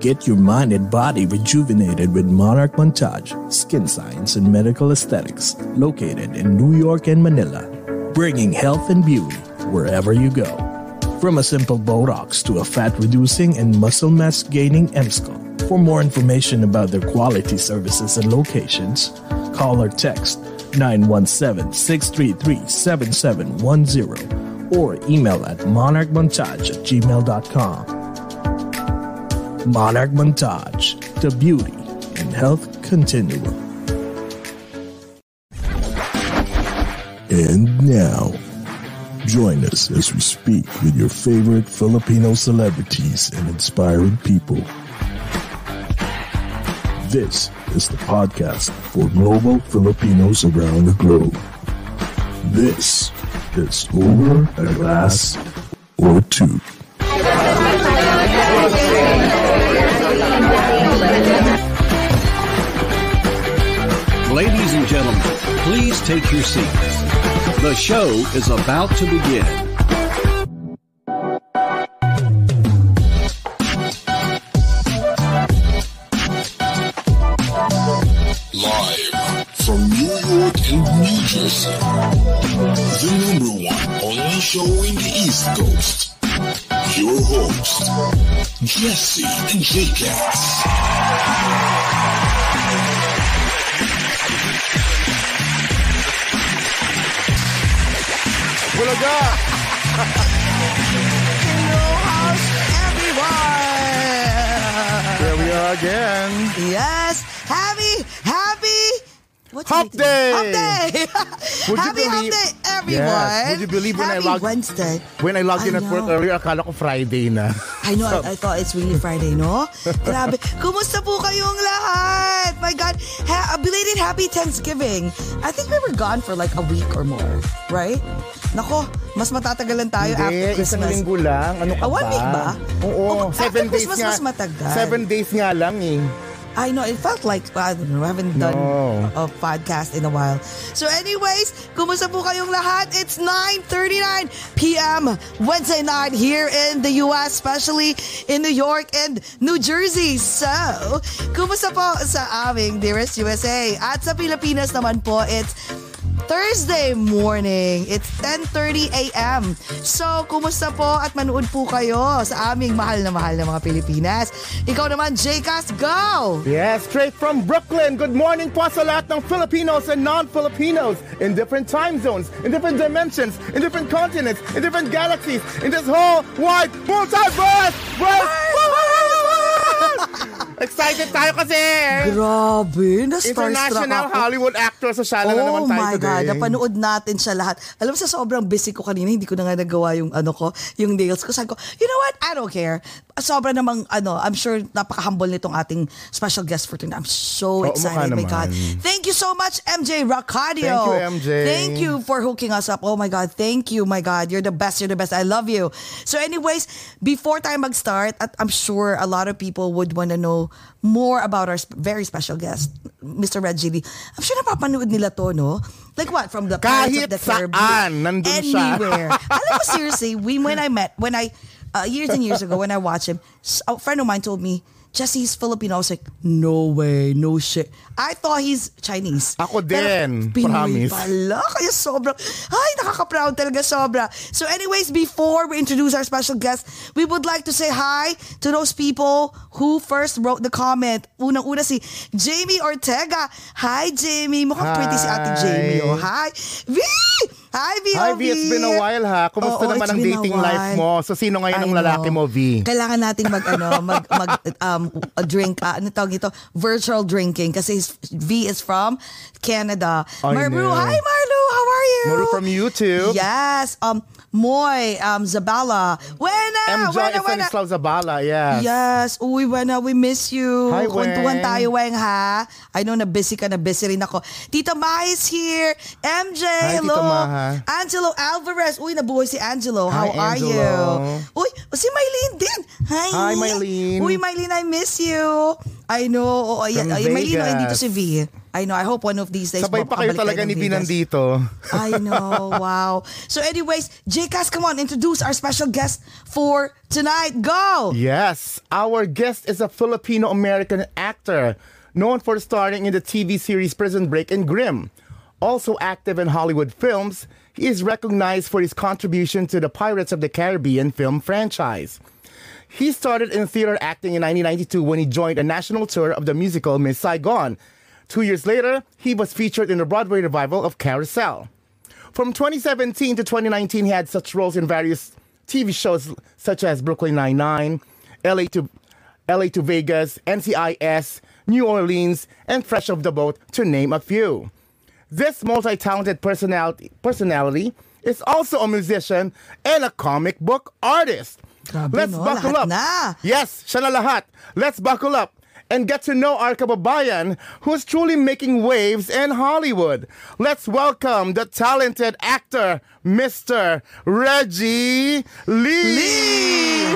Get your mind and body rejuvenated with Monarch Montage, Skin Science and Medical Aesthetics, located in New York and Manila, bringing health and beauty wherever you go. From a simple Botox to a fat reducing and muscle mass gaining MSCO. For more information about their quality services and locations, call or text 917 633 7710 or email at monarchmontage at gmail.com. Monarch Montage, the beauty and health continuum. And now, join us as we speak with your favorite Filipino celebrities and inspiring people. This is the podcast for global Filipinos around the globe. This is Over a Glass or Two. And gentlemen, please take your seats. The show is about to begin. Live from New York in glorious, the number 1 on show in the East Coast. Your host, Jessie and New Jersey. The number one online show in the East Coast. Your host, Jesse and J-Cats. Bulaga! everyone! Here we are again. Yes! Happy, happy What's Hump today? day! Hump day! Would you Happy Hump Day, everyone! Yes. Would you believe when I Happy logged- Wednesday. When I logged in I at work earlier, akala ko Friday na. I know, I, I thought it's really Friday, no? Grabe. Kumusta po kayong lahat? My God. Ha- a belated happy Thanksgiving. I think we were gone for like a week or more, right? Nako, mas matatagalan tayo after Hindi, isang Christmas. linggo lang. Ano ka Ah, one ba? week ba? Oo, Oh, seven after days Christmas, nga. mas matagal. Seven days nga lang eh. I know, it felt like, I don't know, I haven't done No. a podcast in a while. So anyways, kumusta po kayong lahat? It's 9.39 p.m. Wednesday night here in the U.S., especially in New York and New Jersey. So, kumusta po sa aming dearest USA? At sa Pilipinas naman po, it's Thursday morning. It's 10.30 a.m. So, kumusta po at manood po kayo sa aming mahal na mahal na mga Pilipinas. Ikaw naman, Jcas, go! Yes, straight from Brooklyn. Good morning po sa lahat ng Filipinos and non-Filipinos in different time zones, in different dimensions, in different continents, in different galaxies, in this whole wide multiverse! Verse! Excited tayo kasi! Grabe, na-starstruck International ako. Hollywood actor sa Shala na Oh naman tayo my today. God, napanood natin siya lahat. Alam mo sa sobrang busy ko kanina, hindi ko na nga nagawa yung ano ko, yung nails ko. Sabi ko, you know what? I don't care. Sobra namang ano, I'm sure napaka-humble nitong ating special guest for tonight. I'm so Oo, excited. My God. Thank you so much, MJ Racadio. Thank you, MJ. Thank you for hooking us up. Oh my God, thank you, my God. You're the best, you're the best. I love you. So anyways, before tayo mag-start, at I'm sure a lot of people would want to know more about our very special guest, Mr. Reggie Lee. I'm sure napapanood nila to, no? Like what? From the Pirates Kahit of the Caribbean? saan, nandun siya. Anywhere. Alam mo, seriously, we, when I met, when I, uh, years and years ago, when I watched him, a friend of mine told me, Jesse, he's Filipino. I was like, no way, no shit. I thought he's Chinese. Ako Pero din, Pinoy promise. pala. Kaya sobrang, ay, nakaka-proud talaga sobra. So anyways, before we introduce our special guest, we would like to say hi to those people who first wrote the comment. Unang-una si Jamie Ortega. Hi, Jamie. Mukhang pretty si Ate Jamie. Oh, hi. Hi, V! Hi, V, it's been a while ha. Kumusta Oo, naman ang been a dating life mo? So, sino ngayon ang I lalaki know. mo, V? Kailangan nating mag ano, mag mag um a drink uh, ano tawag ito? Virtual drinking kasi his- V is from Canada. I Marlu, know. hi Marlu, how are you? Maru from YouTube. Yes, um Moy, um Zabala. Wena, MJ wena, wena. Stanislaw Zabala, yes. Yes, uy, Wena, we miss you. Hi, Kwentuhan Weng. tayo, Weng, ha? I know na busy ka na, busy rin ako. Tita Ma is here. MJ, Hi, Tita hello. Ma, ha? Angelo Alvarez. Uy, nabuhay si Angelo. How Hi, are Angelo. you? Uy, si Mylene din. Hi. Hi, Mylene. Uy, Mylene, I miss you. I know. Oh, From ay, may Vegas. dito si V. I know. I hope one of these days Sabay pa kayo talaga ni V nandito. I know. Wow. So anyways, JCast, come on, introduce our special guest for tonight. Go! Yes, our guest is a Filipino-American actor known for starring in the TV series Prison Break and Grimm. Also active in Hollywood films, he is recognized for his contribution to the Pirates of the Caribbean film franchise. He started in theater acting in 1992 when he joined a national tour of the musical Miss Saigon. Two years later, he was featured in the Broadway revival of Carousel. From 2017 to 2019, he had such roles in various TV shows such as Brooklyn Nine-Nine, LA to LA to Vegas, NCIS, New Orleans, and Fresh Off the Boat, to name a few. This multi-talented personality, personality is also a musician and a comic book artist. Grabe, Let's no? buckle Lahat up. na. Yes, siya na lahat. Let's buckle up and get to know our kababayan who's truly making waves in Hollywood. Let's welcome the talented actor, Mr. Reggie Lee.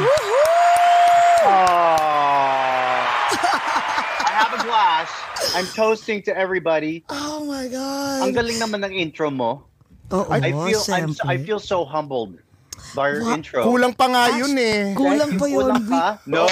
I have a glass. I'm toasting to everybody. Oh my God. Ang galing naman ng intro mo. Oo, I feel I'm. I feel so humbled by your intro. Kulang pa nga yun eh. Kulang pa yun. kulang pa? No,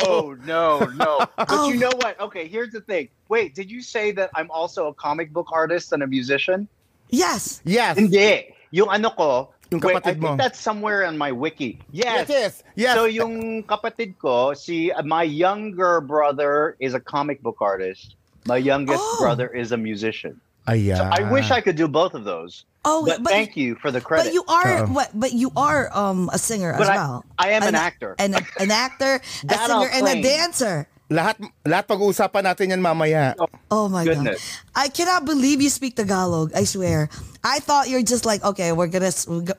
no, no. But Oh. you know what? Okay, here's the thing. Wait, did you say that I'm also a comic book artist and a musician? Yes. Yes. Hindi. Yung ano ko, Yung wait, kapatid I think mo. that's somewhere on my wiki. Yes. Yes, yes, yes. So yung kapatid ko, si my younger brother is a comic book artist. My youngest Oh. brother is a musician. Ayan. So I wish I could do both of those. Oh, but, but- thank you for the credit. But you are Oo. what? But you are um a singer But as I- well. I am an actor. and an actor, a singer, and a dancer. Lahat, lahat pag-uusapan natin yan mamaya. Oh my Goodness. god! I cannot believe you speak Tagalog. I swear. I thought you're just like okay, we're gonna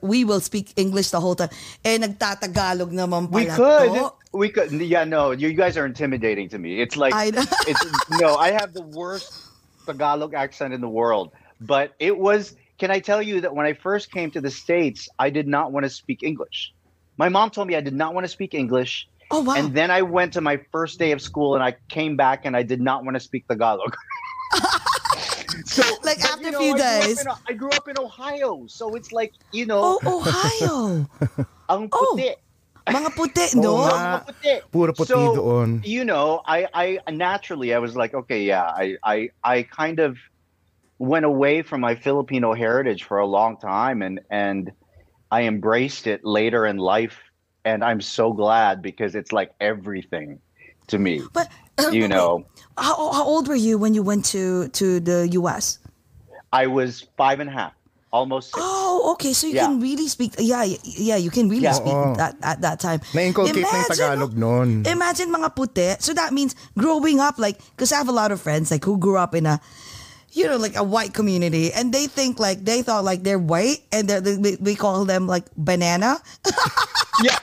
we will speak English the whole time. Eh nagtatagalog naman we could. to. We could. Yeah, no, you guys are intimidating to me. It's like I know. it's no. I have the worst Tagalog accent in the world. But it was. Can I tell you that when I first came to the states, I did not want to speak English. My mom told me I did not want to speak English. Oh wow! And then I went to my first day of school and I came back and I did not want to speak the Tagalog. so Like, but, after you a few I grew days. in I grew up in Ohio, so it's like you know, oh Ohio, ang Oh. Puti. mga puti, no? nga. Ang puti. Puro puti So, doon. You know, I, I naturally I was like, okay, yeah, I, I, I kind of went away from my Filipino heritage for a long time, and and I embraced it later in life, and I'm so glad because it's like everything to me. But uh, You wait, know, how how old were you when you went to to the U.S.? I was five and a half, almost six. Oh, okay. So you Yeah. can really speak. Yeah, yeah, you can really Yeah. speak Oo. that at that time. Na-inculcate na yung Imagine, Tagalog noon. Imagine mga puti. So that means growing up, like, because I have a lot of friends like who grew up in a, you know, like a white community, and they think like they thought like they're white, and they're, they we call them like banana, Yeah,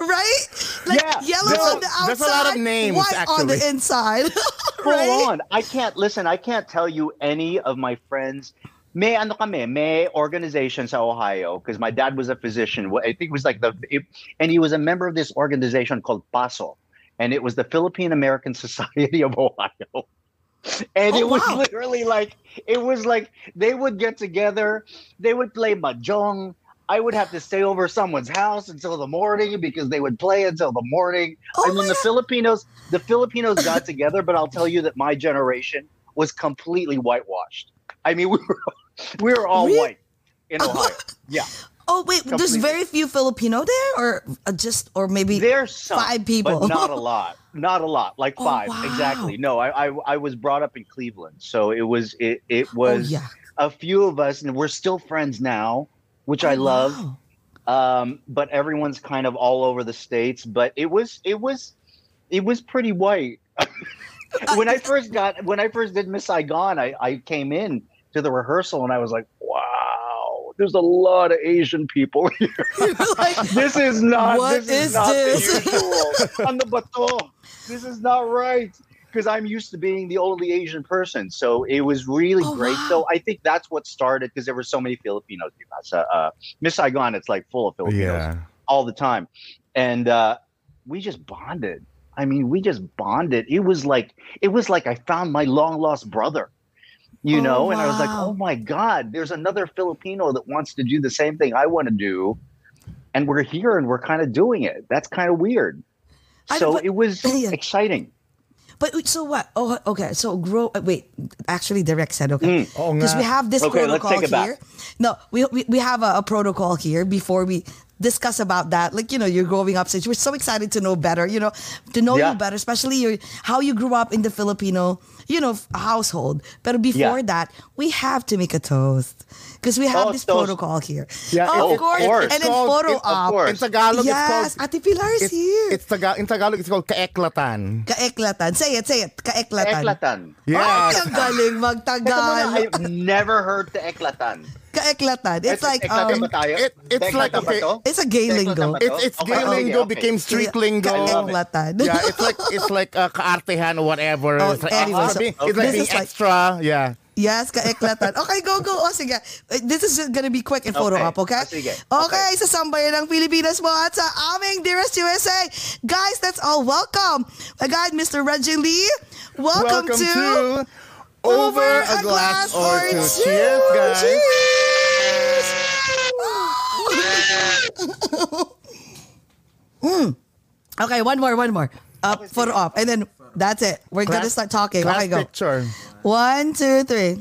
right? Like Yeah. yellow There's on the outside, there's a lot of names, white on the inside. full right? on. I can't listen. I can't tell you any of my friends. May ano kami, may organization sa Ohio because my dad was a physician. I think it was like the, it, and he was a member of this organization called PASO, and it was the Philippine American Society of Ohio. And Oh, it was wow. literally like it was like they would get together, they would play mahjong. I would have to stay over someone's house until the morning because they would play until the morning. Oh I mean, the God. Filipinos, the Filipinos got together, but I'll tell you that my generation was completely whitewashed. I mean, we were we were all Really? white in Ohio. Yeah, Oh wait, there's very few Filipino there, or uh, just, or maybe there's some, Five people. but not a lot. Not a lot, like Oh, five wow. exactly. No, I, I I was brought up in Cleveland, so it was it it Oh was yeah. a few of us, and we're still friends now, which I Oh, love. wow. um, but everyone's kind of all over the states. But it was it was it was pretty white. when I first got when I first did Miss Saigon, I, I came in to the rehearsal and I was like, wow, there's a lot of Asian people here. like, this is not What this is, is not this? the usual. Ano ba to? This is not right. Because I'm used to being the only Asian person, so it was really Oh, great. wow. So I think that's what started because there were so many Filipinos. Uh, uh, Miss Saigon, it's like full of Filipinos Yeah. all the time, and uh, we just bonded. I mean, we just bonded. It was like it was like I found my long lost brother. You Oh, know, and I was like, "Oh my god, there's another Filipino that wants to do the same thing I want to do." And we're here and we're kind of doing it. That's kind of weird. I- So but- it was Yeah. exciting. But so what? Oh, okay. So grow. uh, Wait, actually, Direct said okay. Oo Because nga. we have this Mm. Okay, let's protocol take it back. here. No, we, we we have a, a protocol here before we discuss about that. Like you know, you're growing up stage. We're so excited to know better. You know, to know Yeah. you better, especially your how you grew up in the Filipino you know household. But before Yeah. that, we have to make a toast because we have Oh, this toast. protocol here. Yeah, of it- it- course. of course. And then It's called- photo it- op. In Tagalog, Yes, it's called Ate Pilar is it's, here. it's Taga, in Tagalog it's called kaeklatan. Kaeklatan. Say it, say it. Kaeklatan. Eklatan. Yes. Ay, ang galing Teka muna, magtagal. I've never heard the eklatan. Kaeklatan. It's like, um, ba tayo? it- it's like, ba okay, to? it's a gay lingo. It's it's Okay, gay okay, lingo okay. became street lingo. Kaeklatan. Yeah, it's like it's like uh, kaartehan or whatever. Oh, it's like anyway, extra so- being, it's okay. like This being is like- extra. Yeah. Yes, kaeklatan. Okay, go, go. O, sige. Uh, This is gonna be quick and photo Okay. up, okay? Ah, sige. Okay, Okay. sa sambayan ng Pilipinas mo at sa aming Dearest USA. Guys, that's all. Welcome. Again, Mr. Reggie Lee. Welcome, Welcome to, to Over a Glass or Two. Cheers, guys. Cheers. Mm. Okay, one more, one more. Up, photo up. And then that's it. We're gonna start talking. class Okay, go. picture. One, two, three.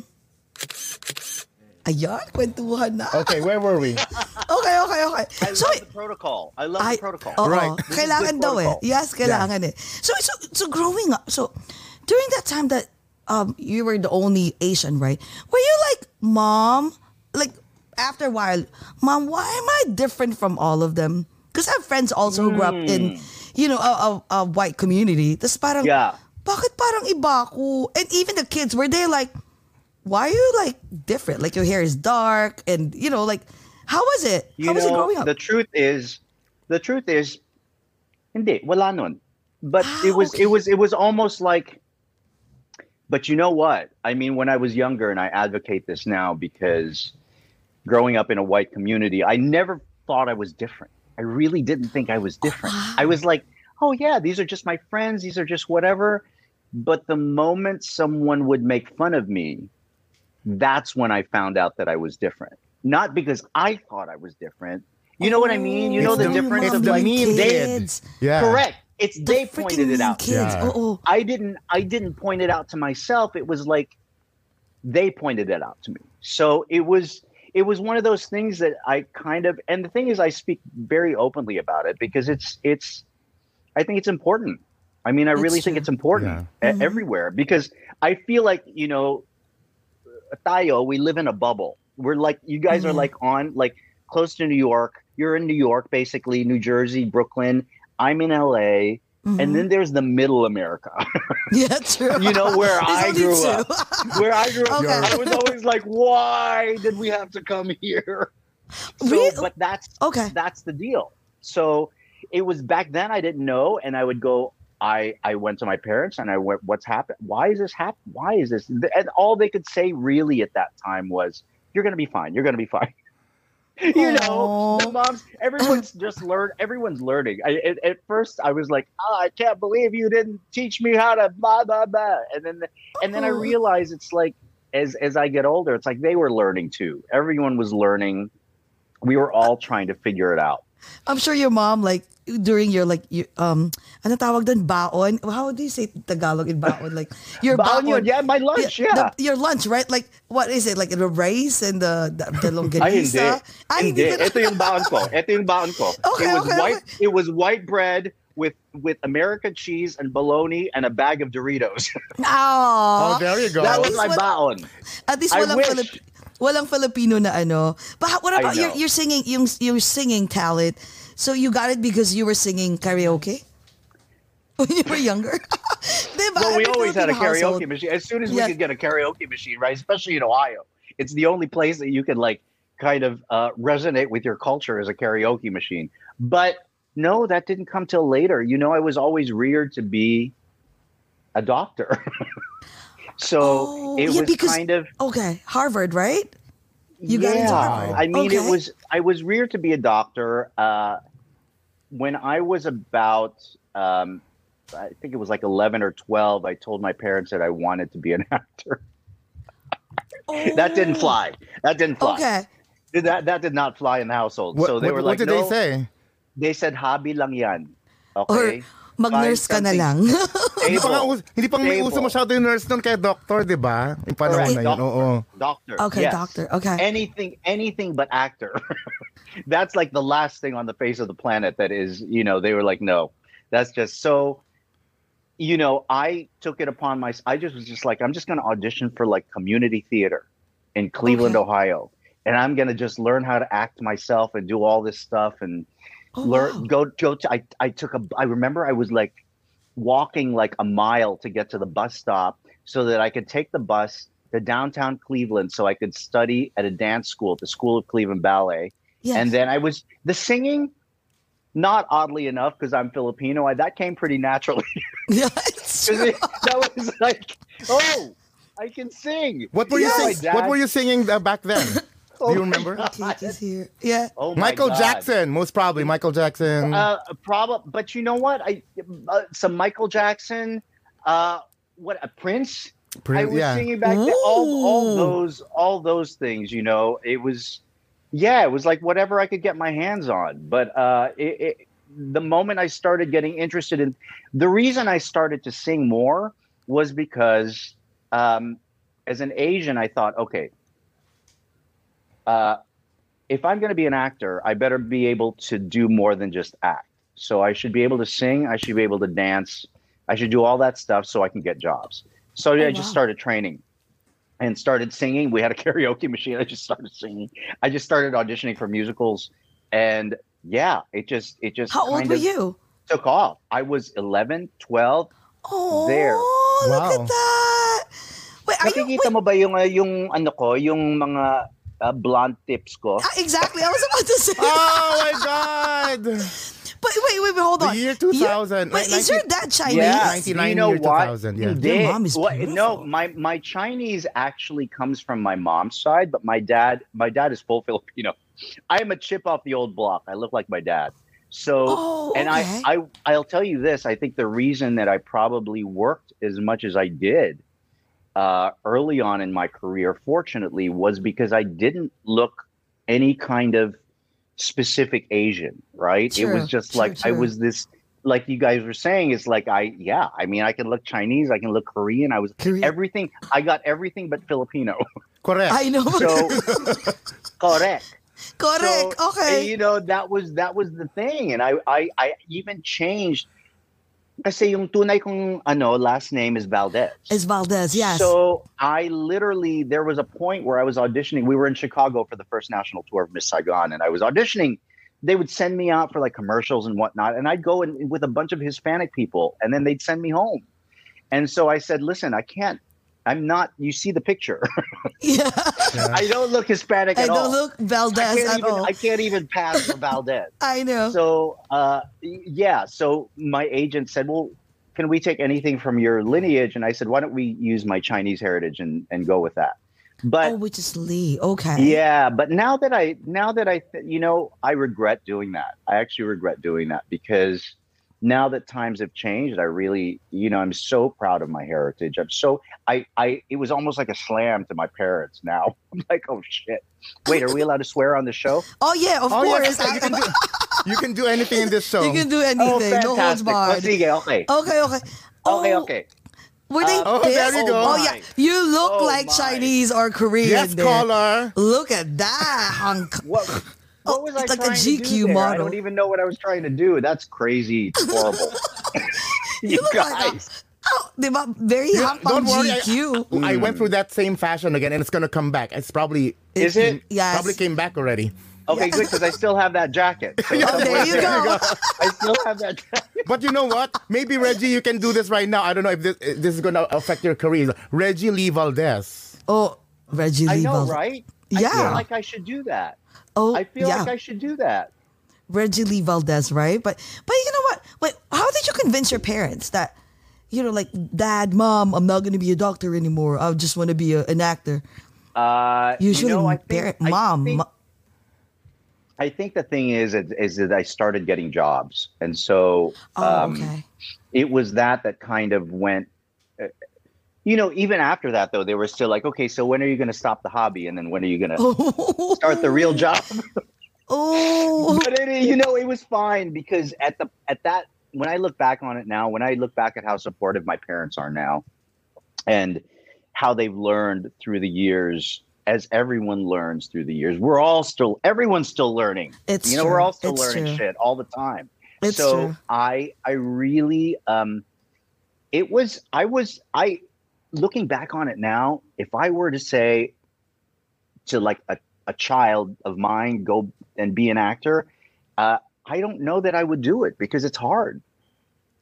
Ayan, kwentuhan na. Okay, where were we? Okay, okay, okay. I So, love the protocol. I love I, the protocol. oo, Right. This is kailangan daw eh. protocol. Yes, kailangan eh. So, so, so growing up, so during that time that um you were the only Asian, right? Were you like, mom, like after a while, mom, why am I different from all of them? Because I have friends also who grew up in, you know, a, a, a white community. Tapos parang, Hmm. Yeah. bakit parang iba ako? And even the kids, were they like, why are you like different? Like your hair is dark and, you know, like, how was it? You how was it know, growing up? the truth is, the truth is, hindi, wala nun. But it was, Ah, okay. it was, it was almost like, but you know what? I mean, when I was younger, and I advocate this now because growing up in a white community, I never thought I was different. I really didn't think I was oh, different. I was like, oh yeah, these are just my friends. These are just whatever. But the moment someone would make fun of me, that's when I found out that I was different. Not because I thought I was different. You know what I mean? You know the the- difference of the like mean they kids. Yeah. correct. It's The they pointed it out. Kids. Yeah. Oh, oh. I didn't I didn't point it out to myself. It was like they pointed it out to me. So it was it was one of those things that I kind of and the thing is I speak very openly about it because it's it's I think it's important. I mean I It's really think it's important Yeah. e- everywhere because I feel like, you know, Tayo, we live in a bubble. We're like you guys are Mhm. like on like close to New York. You're in New York basically, New Jersey, Brooklyn. I'm in LA. Mhm. And then there's the middle America. yeah, true. you know where I grew two. up. Where I grew up, Okay. I was always like, "Why did we have to come here?" So, Really? but that's Okay. that's the deal. So it was back then. I didn't know, and I would go. I I went to my parents and I went, "What's happened? Why is this happen? Why is this?" And all they could say really at that time was, "You're gonna be fine. You're gonna be fine." you know, the moms. Everyone's just learn. Everyone's learning. I, at, at first, I was like, "Oh, I can't believe you didn't teach me how to blah blah blah," and then and then I Oh. realized it's like as as I get older, it's like they were learning too. Everyone was learning. We were all trying to figure it out. I'm sure your mom, like, during your, like, you, um, ano tawag doon, baon? How do you say Tagalog in baon? Like, your Baon baon. yun. Yeah, my lunch, Yeah, yeah. the- your lunch, right? Like, what is it? Like, the rice and the, the, the Ay, hindi. longganisa? Ay, hindi. ka na- Ito yung baon ko. Ito yung baon ko. Okay, it was okay, white. okay. It was white bread with with American cheese and bologna and a bag of Doritos. Aw. Oh, there you go. that was least my wala- baon. At least I walang wish. Filip- walang Filipino na ano. But what about your, your singing, yung, your singing talent? So you got it because you were singing karaoke? When you were younger? diba? Well, we always had a karaoke household. machine. As soon as we Yes. could get a karaoke machine, right? Especially in Ohio, it's the only place that you can like kind of uh, resonate with your culture as a karaoke machine. But no, that didn't come till later. You know, I was always reared to be a doctor, so Oh, it yeah, was because- kind of Okay, Harvard, right? You got into yeah. Harvard. I mean, it was I was reared to be a doctor. Uh, when I was about um, I think it was like 11 or 12, I told my parents that I wanted to be an actor. That didn't fly. That didn't fly. Okay. That that did not fly in the household. What, so they what- were like, what did no. they say? They said, hobby lang yan. Or Okay. mag-nurse ka na lang. Hindi pa nga, us- hindi pa nga may Stable. uso masyado yung nurse nun kaya doctor, di ba? Yung panahon na yun. Doctor. Oo. Doctor. Okay, yes. doctor. Okay. Anything, anything but actor. That's like the last thing on the face of the planet that is, you know, they were like, no, that's just so. You know, I took it upon my. I just was just like, I'm just going to audition for like community theater in Cleveland, Okay. Ohio, and I'm going to just learn how to act myself and do all this stuff and Oh, learn wow. go go to I, I took a I remember I was like walking like a mile to get to the bus stop so that I could take the bus to downtown Cleveland so I could study at a dance school at the School of Cleveland Ballet. Yes. And then I was the singing not oddly enough because I'm Filipino I, that came pretty naturally yeah, it's 'Cause true. it- that was like oh I can sing What were you My sing- What were you singing uh, back then? Do you remember? Cake is here. Yeah. oh my Michael God. Jackson, most probably Michael Jackson. Uh, probably, but you know what? I uh, some Michael Jackson, uh, what a Prince. Prince I Prince, was yeah. singing back then. All, all those, all those things. You know, it was, yeah, it was like whatever I could get my hands on. But uh, it, it, the moment I started getting interested in, the reason I started to sing more was because, um, as an Asian, I thought, okay, uh, if I'm going to be an actor, I better be able to do more than just act. So I should be able to sing. I should be able to dance. I should do all that stuff so I can get jobs. So I just wow. started training and started singing. We had a karaoke machine. I just started singing. I just started auditioning for musicals, and yeah, it just it just How old were of you? took off. I was 11, 12. Oh, There. look Wow. at that. Wait, are you? Nakikita Wait, mo ba yung uh, yung ano ko, yung mga uh, blonde tips ko? ah, exactly. I was about to say. oh my God! But wait, wait, wait, hold The on. year You- 2000, Wait, ni- is your dad Chinese? Yeah, 99 you know year what? 2000, yeah. Hindi. Your mom is What- beautiful. No, my my Chinese actually comes from my mom's side, but my dad my dad is full Filipino. I am a chip off the old block. I look like my dad. So Oh, and. I, I I'll tell you this, I think the reason that I probably worked as much as I did uh, early on in my career, fortunately, was because I didn't look any kind of specific Asian, right? it was just true, like I was this like you guys were saying, it's like I yeah, I mean I can look Chinese, I can look Korean, I was Korean. everything I got everything but Filipino. Correct. I know. So correct. Correct. So, okay. You know, that was that was the thing. And I I, I even changed kasi yung tunay kong ano last name is Valdez. Is Valdez, yes. So I literally there was a point where I was auditioning. We were in Chicago for the first national tour of Miss Saigon, and I was auditioning. They would send me out for like commercials and whatnot, and I'd go in with a bunch of Hispanic people, and then they'd send me home. And so I said, "Listen, I can't. I'm not. You see the picture. yeah. I don't look Hispanic I at don't all. look Valdez can't at even. all. I can't even pass for Valdez." I know. so uh yeah so my agent said well can we take anything from your lineage and i said why don't we use my chinese heritage and and go with that but oh, which is Lee. Okay. yeah but now that i now that i th- you know i regret doing that i actually regret doing that because now that times have changed i really you know i'm so proud of my heritage i'm so i i it was almost like a slam to my parents now i'm like oh shit wait are we allowed to swear on the show Oh yeah, of Oh, yeah, course. you can, do, you can do anything in this show. You can do oh anything. no holds fantastic oh, barred. sige, okay Okay, okay. Oh, okay okay Were they Uh, oh, there you go. Oh yeah, you look Oh, like my. Chinese or Korean. yes, there. caller. Look at that hunk. What? Oh, What was I it's like a trying to GQ do there? I don't even know what I was trying to do. That's crazy. It's horrible. you, You look like a- guys. Oh, di ba? Very Yeah, hampang don't worry. I, GQ. I went through that same fashion again, and it's gonna come back. It's probably Is it? Yes. probably came back already. Okay, good because I still have that jacket. So Oh, there you go. I still have that jacket. But you know what? Maybe Reggie, you can do this right now. I don't know if this, if this is gonna affect your career. Reggie Lee Valdez. Oh, Reggie Lee. I Lee know, Valdez. right? I Yeah. feel like I should do that. Oh, I feel yeah. like I should do that. Reggie Lee Valdez, right? But but you know what? Wait, how did you convince your parents that you know, like, Dad, Mom, I'm not going to be a doctor anymore. I just want to be a, an actor. Uh, Usually, you know, I think, parent, I mom. think- mo- I think the thing is, is, is that I started getting jobs, and so Oh, um, okay. it was that that kind of went. You know, even after that, though, they were still like, okay, so when are you going to stop the hobby, and then when are you going to start the real job? Oh, but it, you know, it was fine because at the at that when I look back on it now, when I look back at how supportive my parents are now, and how they've learned through the years, as everyone learns through the years, we're all still everyone's still learning. it's you know, true. we're all still it's learning true. shit all the time. It's so true. I I really um, it was I was I looking back on it now. If I were to say to like a a child of mine go and be an actor, uh, I don't know that I would do it because it's hard.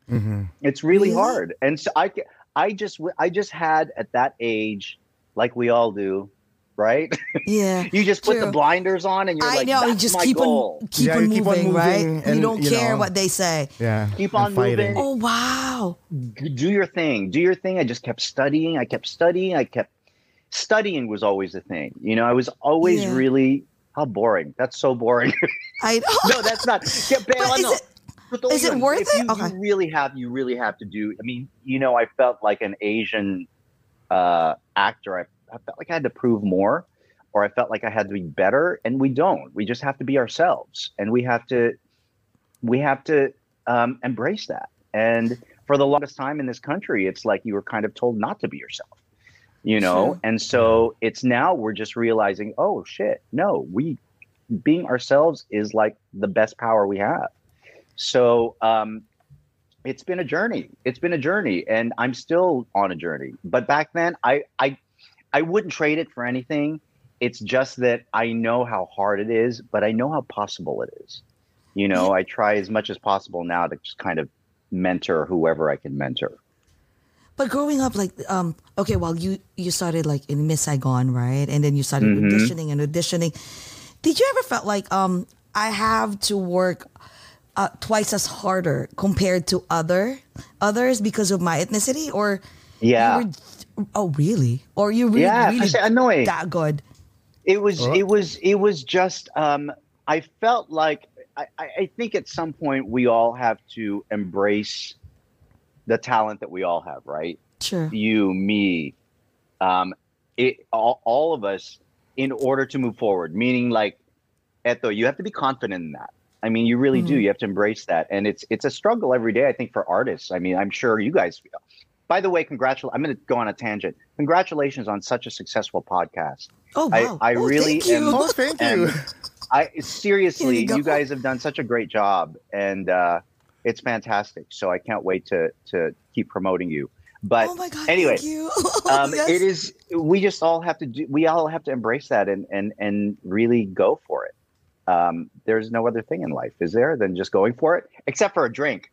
hmm It's really, Really? hard, and so I, ca- I just, w- I just had at that age, like we all do, right? Yeah. you just put the blinders on, and you're I like, know. You just my keep goal." on keep Yeah, on you keep on moving, right? moving you don't you care know. what they say. Yeah. Keep on fighting. moving. Oh wow. Do your thing do your thing i just kept studying i kept studying i kept studying was always the thing you know i was always Yeah. really how boring that's so boring I no that's not yeah, pero But is ano, it- totoo is it worth if it? you, Okay. you really have you really have to do i mean you know i felt like an asian uh actor I, I felt like i had to prove more or i felt like i had to be better and we don't. We just have to be ourselves and we have to we have to um, embrace that. And for the longest time in this country it's like you were kind of told not to be yourself you know? Sure. and so it's now we're just realizing oh shit no we being ourselves is like the best power we have. So um it's been a journey. It's been a journey and i'm still on a journey. But back then i i i wouldn't trade it for anything it's just that i know how hard it is but i know how possible it is you know i try as much as possible now to just kind of mentor whoever i can mentor But growing up, like, um, okay, well, you you started like in Miss Saigon, right? And then you started Mhm. auditioning and auditioning. Did you ever felt like, um, I have to work uh, twice as harder compared to other others because of my ethnicity, or yeah you were, oh really, or you really yeah really ano eh, that good? it was Oh. it was it was just um i felt like I, I think at some point we all have to embrace the talent that we all have right? Sure. you me um it all, all of us in order to move forward. Meaning like eto you have to be confident in that. I mean you really do. Mhm. you have to embrace that. And it's it's a struggle every day i think for artists. I mean i'm sure you guys feel by the way congratulations i'm going to go on a tangent congratulations on such a successful podcast Oh I- wow! I oh, really thank you. am- Oh, thank you. I seriously, you you, guys have done such a great job, and uh, it's fantastic. So I can't wait to to keep promoting you. But oh my god! anyway, thank you. um, Yes. it is. We just all have to do. We all have to embrace that and and and really go for it. Um, there's no other thing in life, is there, than just going for it, except for a drink.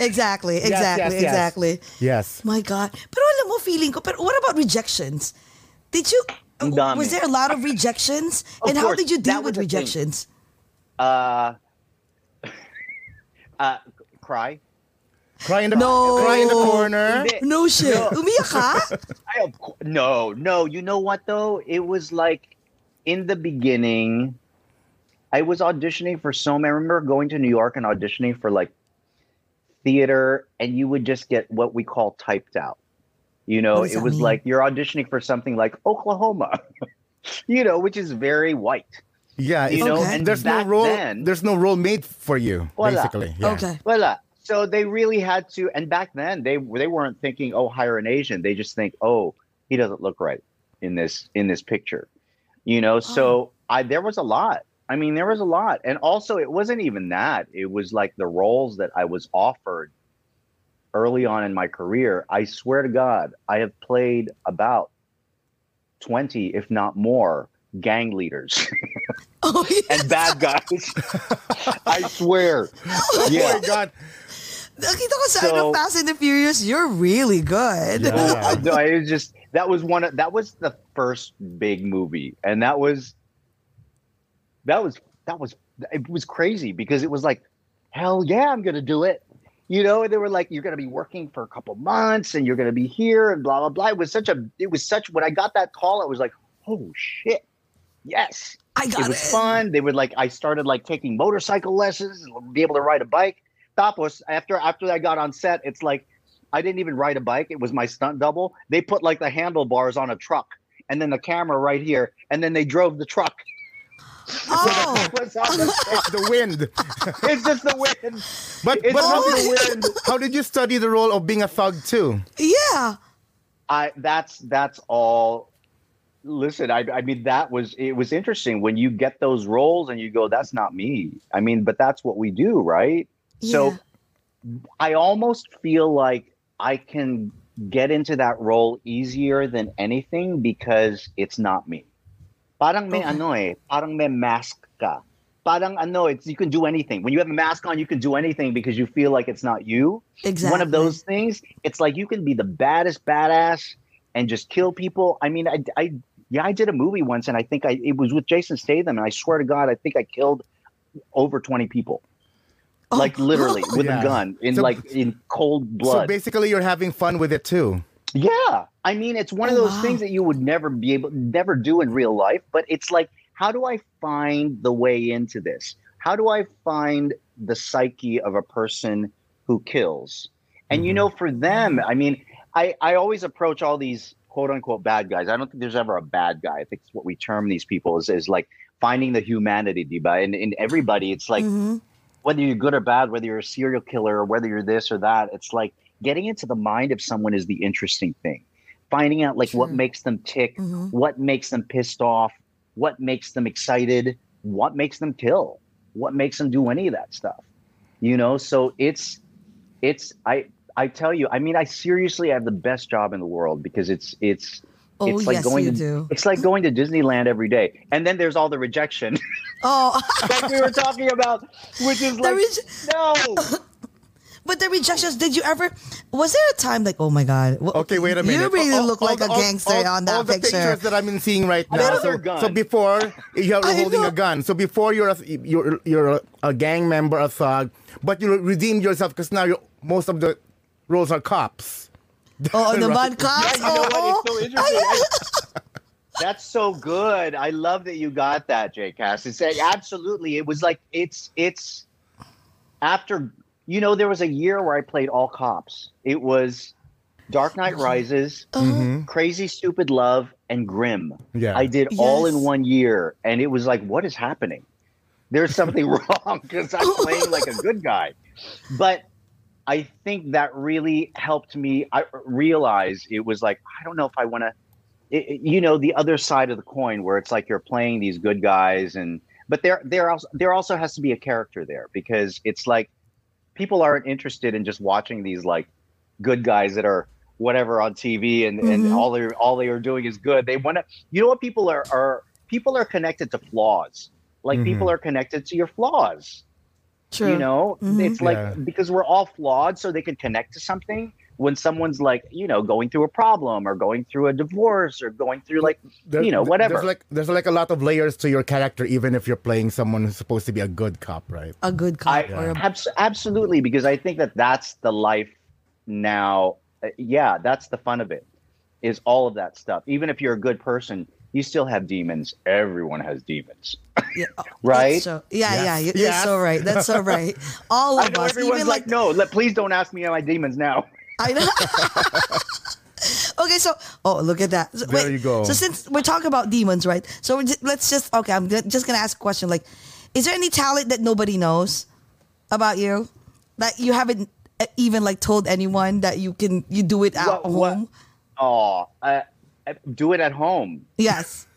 Exactly, Yes, exactly, yes, yes. exactly. Yes. My God. Pero alam mo, feeling ko, pero what about rejections? Did you, dami. was there a lot of rejections? Of and how did you deal with rejections? Uh, uh, cry. Cry in the No. cry in the corner. No shit. No. Umiyak ka? I, of cour- no, no. You know what though? It was like in the beginning, I was auditioning for so many. I remember going to New York and auditioning for like theater, and you would just get what we call typed out. You know, it was mean? like you're auditioning for something like Oklahoma, you know, which is very white. Yeah, You it's- know, Okay. and there's no role. then, there's no role made for you, Voila. basically. Yeah. Okay. Well, uh, so they really had to, and back then they they weren't thinking, oh, hire an Asian. They just think, oh, he doesn't look right in this in this picture, you know. So I there was a lot. I mean, there was a lot, and also it wasn't even that. It was like the roles that I was offered early on in my career. I swear to God, I have played about twenty, if not more, gang leaders Oh, yes. and bad guys. I swear. Oh Yeah. my God. Nakita ko sa So- ano, Fast and the Furious, you're really good. Yeah. No, I, no, I was just that was one of that was the first big movie, and that was that was that was it was crazy because it was like, hell yeah, I'm gonna do it. You know, and they were like, you're gonna be working for a couple months, and you're gonna be here, and blah blah blah. It was such a, it was such. When I got that call, I was like, oh shit, Yes. I got it was fun. They would like I started like taking motorcycle lessons, and be able to ride a bike. Tapos after after I got on set, it's like I didn't even ride a bike. It was my stunt double. They put like the handlebars on a truck and then the camera right here, and then they drove the truck. Oh, It was on the. It's the wind. it's just the wind. But, It's but how, did, the wind. how did you study the role of being a thug too? yeah. I that's that's all. Listen, I I mean that was it was interesting when you get those roles and you go, that's not me. I mean, but that's what we do, right? So I almost feel like I can get into that role easier than anything because it's not me. Parang may Okay. ano eh, parang may mask ka. Parang ano, it's you can do anything. When you have a mask on, you can do anything because you feel like it's not you. Exactly. One of those things. It's like you can be the baddest badass and just kill people. I mean, I, I yeah, I did a movie once and I think I it was with Jason Statham and I swear to God, I think I killed over 20 people. Oh. Like literally with Yeah. a gun in So- like in cold blood. So basically, you're having fun with it too. Yeah. I mean, it's one of Oh, those wow. things that you would never be able, never do in real life. But it's like, how do I find the way into this? How do I find the psyche of a person who kills? And you know, for them, I mean, I, I always approach all these quote unquote bad guys. I don't think there's ever a bad guy. I think it's what we term these people is, is like finding the humanity, diba? And in everybody, it's like, Mhm. whether you're good or bad, whether you're a serial killer or whether you're this or that, it's like getting into the mind of someone is the interesting thing. Finding out like what makes them tick, Mhm. what makes them pissed off, what makes them excited, what makes them kill, what makes them do any of that stuff. You know, so it's it's I I tell you, I mean I seriously have the best job in the world because it's it's Oh, it's like yes, going to do. it's like going to Disneyland every day. And then there's all the rejection Oh, like we were talking about, which is like reje- no. but the rejections. Did you ever? Was there a time like, oh my god? wh- Okay, wait a minute. You really All- look all like the- a gangster all- on that all the picture. pictures that I'm seeing right now. So, so before you're I holding know. a gun. So before you're a, you're you're a, a gang member, a thug, but you redeemed yourself because now you're, most of the roles are cops. Oh, the bad cops. Yeah, you know oh, what? It's so oh. interesting. I- that's so good. I love that you got that, J. Cass. It's absolutely. It was like it's it's after you know there was a year where I played all cops. It was Dark Knight Rises, Uh-huh. Crazy Stupid Love, and Grimm. Yeah. I did all in one year, and it was like, what is happening? There's something wrong because I'm playing like a good guy. But I think that really helped me I realize it was like, I don't know if I want to, you know, the other side of the coin where it's like you're playing these good guys and, but there, there also, there also has to be a character there because it's like people aren't interested in just watching these like good guys that are whatever on TV and, and Mhm. all they're all they are doing is good. They want to you know what people are are people are connected to flaws. Like Mhm. people are connected to your flaws. True. You know? Mhm. It's like Yeah. because we're all flawed so they can connect to something when someone's like, you know, going through a problem or going through a divorce or going through like There- you know, whatever. There's like there's like a lot of layers to your character, even if you're playing someone who's supposed to be a good cop, right? a good cop I or a abs- absolutely because I think that that's the life now. Uh, yeah, that's the fun of it. Is all of that stuff. Even if you're a good person, you still have demons. Everyone has demons. Yeah, oh, Right? that's so- yeah, Yes. yeah, you- Yes. so right. That's so right. All I of know us, everyone's even like, like, no, let, please don't ask me about my demons now. I know. okay, so oh, look at that. So, There wait, you go. So since we're talking about demons, right? So we're ju- let's just okay. I'm just gonna ask a question. Like, is there any talent that nobody knows about you that you haven't uh, even like told anyone that you can you do it at What- what- home? Oh, uh, uh, do it at home. Yes.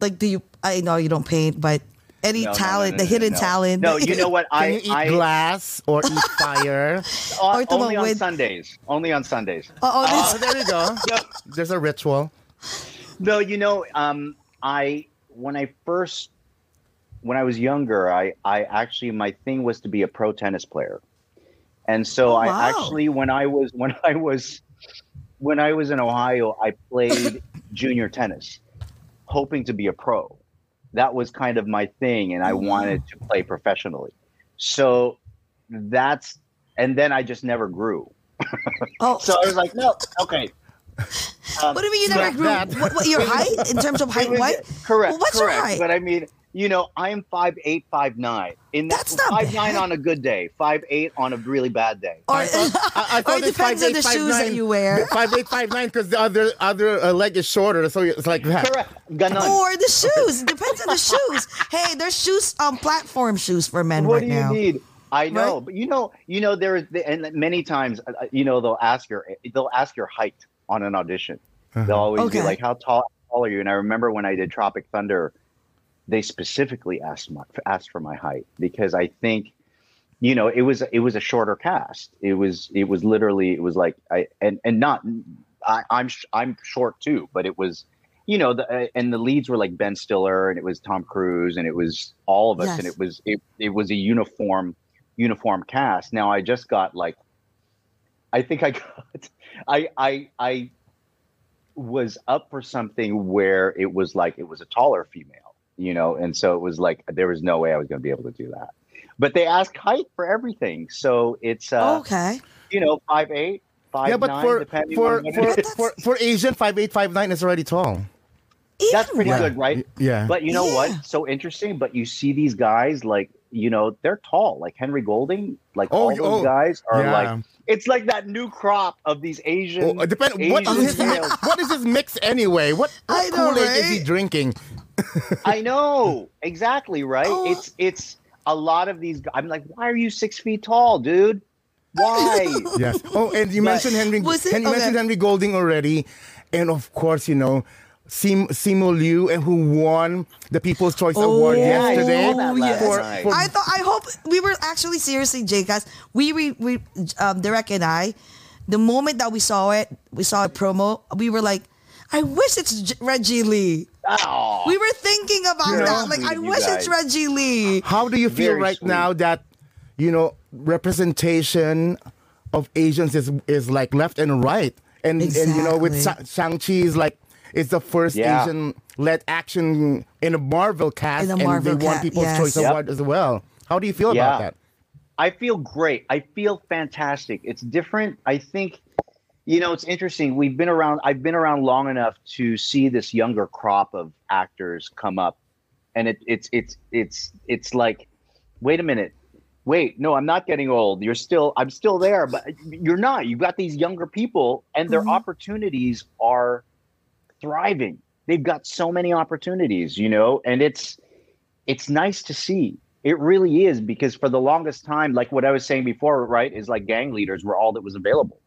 Like, do you? I know you don't paint, but any No, no, no, talent, no, the hidden talent. No, you know what? Can I, you eat I glass or eat fire? Or only on with- Sundays. Only on Sundays. Oh, oh, oh, there you go. There's a ritual. No, you know, um, I when I first when I was younger, I I actually my thing was to be a pro tennis player, and so Oh, I actually when I was when I was when I was in Ohio, I played junior tennis, hoping to be a pro. That was kind of my thing, and I Oh, wanted to play professionally. So that's and then I just never grew. oh, So I was like, no, okay. Um, what do you mean you never grew? that. What, what, your height in terms of height? It was- What? Correct. Well, what's correct. your height? But I mean, you know, I am five eight, five nine. In That's not five nine on a good day, five eight on a really bad day. or, I thought, I, I or thought it it's depends on the 5'8", shoes that you wear. Five eight, five nine, because the other other uh, leg is shorter, so it's like that. Correct. Ganon. Or the shoes. Depends on the shoes. Hey, there's shoes, um, platform shoes for men what right do you now. need? I know, Right? but you know, you know, there is, and many times, uh, you know, they'll ask your, they'll ask your height on an audition. They'll always Okay. be like, "How tall, how tall are you?" And I remember when I did Tropic Thunder, they specifically asked my, asked for my height because I think, you know, it was it was a shorter cast. It was it was literally it was like I and and not I, I'm sh- I'm short too, but it was. You know, the, uh, and the leads were like Ben Stiller, and it was Tom Cruise, and it was all of us, and it was it, it was a uniform uniform cast. Now I just got like, I think I got, I I I was up for something where it was like it was a taller female, you know, and so it was like there was no way I was going to be able to do that. But they ask height for everything, so it's uh, okay. you know five eight, five Yeah, but nine, for depending for for, for for Asian, five eight, five nine is already tall. That's pretty what? good, right? Yeah. But you know Yeah. what? So interesting. But you see these guys like you know they're tall, like Henry Golding, like Oh, all those oh, guys are yeah. like it's like that new crop of these Asian. Oh, depend. Asian is his What is his mix anyway? What, I what Kool-Aid is he drinking? I know exactly right. Oh. It's it's a lot of these. I'm like, why are you six feet tall, dude? Why? Yes. Oh, and you But- mentioned Henry. Was it? Hen- you Okay. mentioned Henry Golding already, and of course, you know, Sim Simu Liu, and who won the People's Choice Award yeah, yesterday. saw that last for, for I thought I hope we were actually seriously, Jcas. We we, we um, Derek and I, the moment that we saw it, we saw a promo. We were like, I wish it's J- Reggie Lee. We were thinking about You know, that. Like, I you wish it's. Reggie Lee. How do you feel Very right sweet. now that you know representation of Asians is is like left and right, and and you know with Exactly. Shang Chi is like it's the first Yeah. Asian led action in a Marvel cast, In a and they won ca- People's yes. Choice Yep. Award as well. How do you feel Yeah. about that? I feel great. I feel fantastic. It's different. I think, you know, it's interesting. We've been around, I've been around long enough to see this younger crop of actors come up. And it, it's, it's, it's, it's like, wait a minute. Wait, no, I'm not getting old. You're still, I'm still there, but you're not. You've got these younger people and their mm-hmm. opportunities are thriving. They've got so many opportunities, you know, and it's, it's nice to see. It really is because for the longest time, like what I was saying before, right, is like gang leaders were all that was available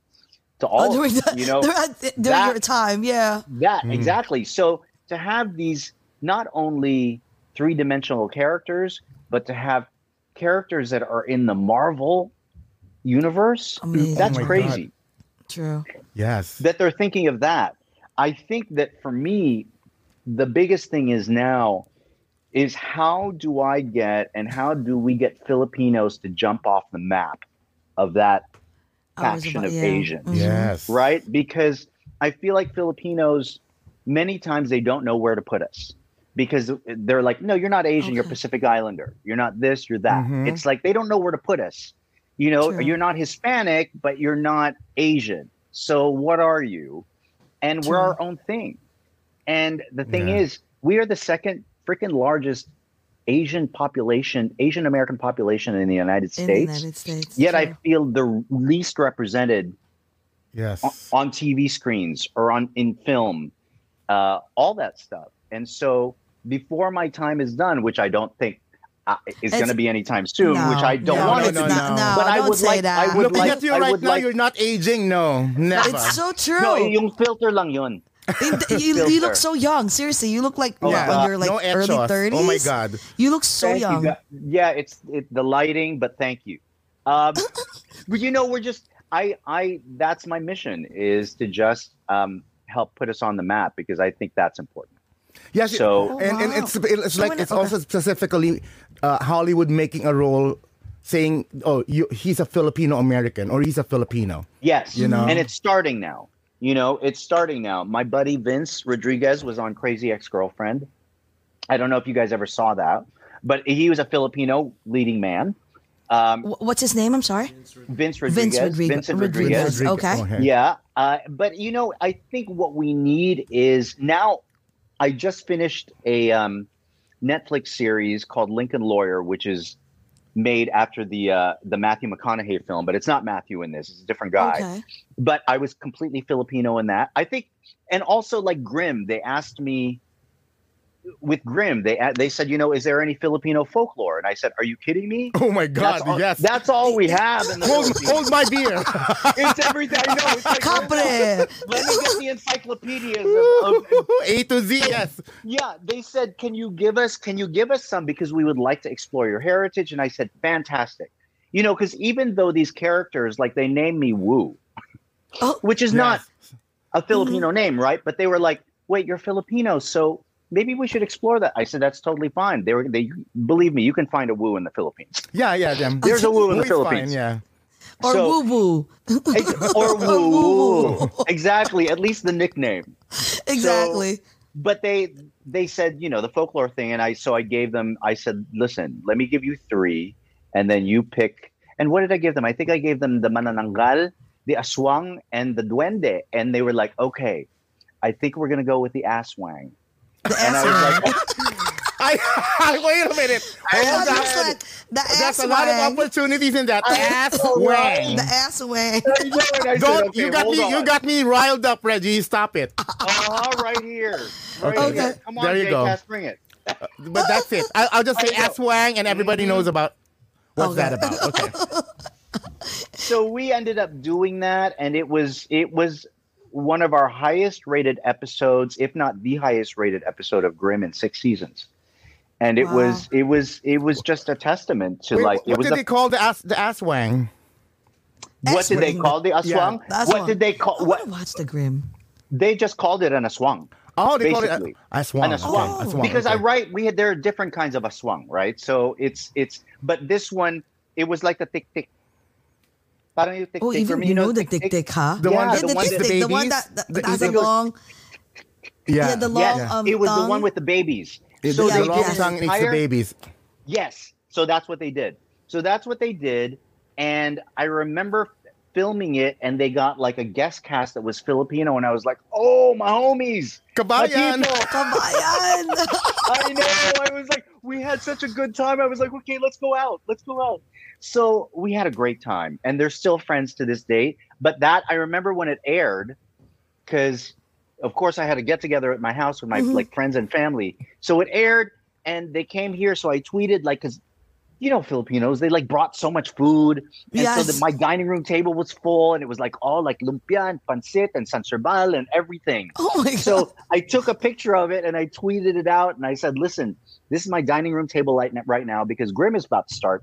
to oh, all, Oh, of during us, the, you know, during, during that- your time, yeah. that hmm. exactly. So to have these not only three dimensional characters, but to have characters that are in the Marvel universe, Amazing. that's Oh my crazy True. Yes. that they're thinking of that. I think that for me, the biggest thing is now is how do I get and how do we get Filipinos to jump off the map of that I was faction about- of yeah. Asians? Mhm. Yes. right? Because I feel like Filipinos, many times they don't know where to put us because they're like, no, you're not Asian, you're Pacific Islander. You're not this, you're that. Mhm. It's like they don't know where to put us. You know, True. you're not Hispanic, but you're not Asian. So what are you? And we're our own thing. And the thing Yeah. is, we are the second freaking largest Asian population, Asian American population in the United In States. the United States. Yet I feel the least represented Yes. o- on TV screens or on in film, uh, all that stuff. And so before my time is done, which I don't think uh, is It's- going to be anytime soon, no, which I don't no, want no, it to no, be. not, no. no, But I would like- that. I would Looking like- at you I right would now, like- you're not aging. No, never. It's so true. No, yung filter lang yun. In- you, you look so young. Seriously, you look like Oh, yeah. when you're like no early 30s. Oh my God. You look so Thank young. gu- Yeah, it's it, the lighting, but thank you. Um, but you know, we're just I I that's my mission is to just um, help put us on the map because I think that's important. Yes. So- and, and Oh, wow. it's it's like it's also specifically uh, Hollywood making a role saying, "Oh, you, he's a Filipino American or he's a Filipino." Yes, You know? and it's starting now. You know, it's starting now. My buddy Vince Rodriguez was on Crazy Ex Girlfriend. I don't know if you guys ever saw that, but he was a Filipino leading man. Um, What's his name? I'm sorry. Vince Rodriguez. Vince Rodriguez. Vincent Rodriguez. Rodriguez. Okay. Yeah, uh, but you know, I think what we need is now. I just finished a um, Netflix series called Lincoln Lawyer, which is made after the uh, the Matthew McConaughey film, but it's not Matthew in this; it's a different guy. Okay. But I was completely Filipino in that. I think, and also like Grimm, they asked me with Grimm, they uh, they said, you know, is there any Filipino folklore? And I said, are you kidding me? Oh my God! That's all, yes. that's all we have in the hold, hold my beer. It's everything. I know. It's like, Kapre. let me get the encyclopedias of, of, A to Z. Yes. yeah they said can you give us can you give us some because we would like to explore your heritage and i said fantastic you know because even though these characters like they named me wu Oh. which is not a filipino mm-hmm. name right but they were like wait you're filipino so maybe we should explore that. I said that's totally fine. They were they believe me you can find a woo in the philippines. Yeah, yeah, them. there's a woo in the Who is fine, philippines. yeah. Or So- woo woo. Ex- or woo. Exactly at least the nickname. Exactly. but they they said you know the folklore thing and i so i gave them i said listen let me give you three and then you pick. And what did i give them? I think i gave them the manananggal the aswang and the duende. And they were like okay i think we're gonna go with the aswang the and i was ass like I, wait a minute. Hold That's on. like the ass There's a lot of opportunities in that ass know, right? wang. The ass wang. I know, and I said, Don't okay, you got hold me you got me riled up, Reggie. Stop it. uh right here right Okay. here. come on There you Jay go. Cass, bring it But that's it. I, I'll just say I ass wang, and everybody knows about what's Okay. that about. Okay. so we ended up doing that and it was it was one of our highest rated episodes if not the highest rated episode of Grimm in six seasons and it Wow. was it was it was just a testament to Wait, like what was did a, they call the ass the ass wang? what did they call the aswang The what did they call I what want to watch the Grimm. they just called it an aswang Oh, they call it Basically. a, aswang. An aswang. Okay, aswang, because I write we had there are different kinds of aswang right so it's it's but this one it was like the tick tick Parang yung tick Oh, even you know the tick tick tick? tick, huh? The one Yeah, that- the the one tick that- tick, the one that, that, The- that has a it goes- long, Yeah, yeah, the long Yes, um, it was the one with the babies. It- so the they long did yes. tongue eats the babies. Yes. So that's what they did. So that's what they did. And I remember filming it and they got like a guest cast that was Filipino and I was like, oh my homies. My Kabayan. Kabayan. I know. I was like, we had such a good time. I was like, okay, let's go out. Let's go out. So we had a great time. And they're still friends to this day. But that I remember when it aired, because of course I had a get together at my house with my Mhm. like friends and family. So it aired and they came here. So I tweeted like because you know Filipinos, they like brought so much food. And so Yes. that my dining room table was full and it was like all like lumpia and pancit and sans rival and everything. Oh my god. So I took a picture of it and I tweeted it out and I said, "Listen, this is my dining room table right now, right now because Grimm is about to start,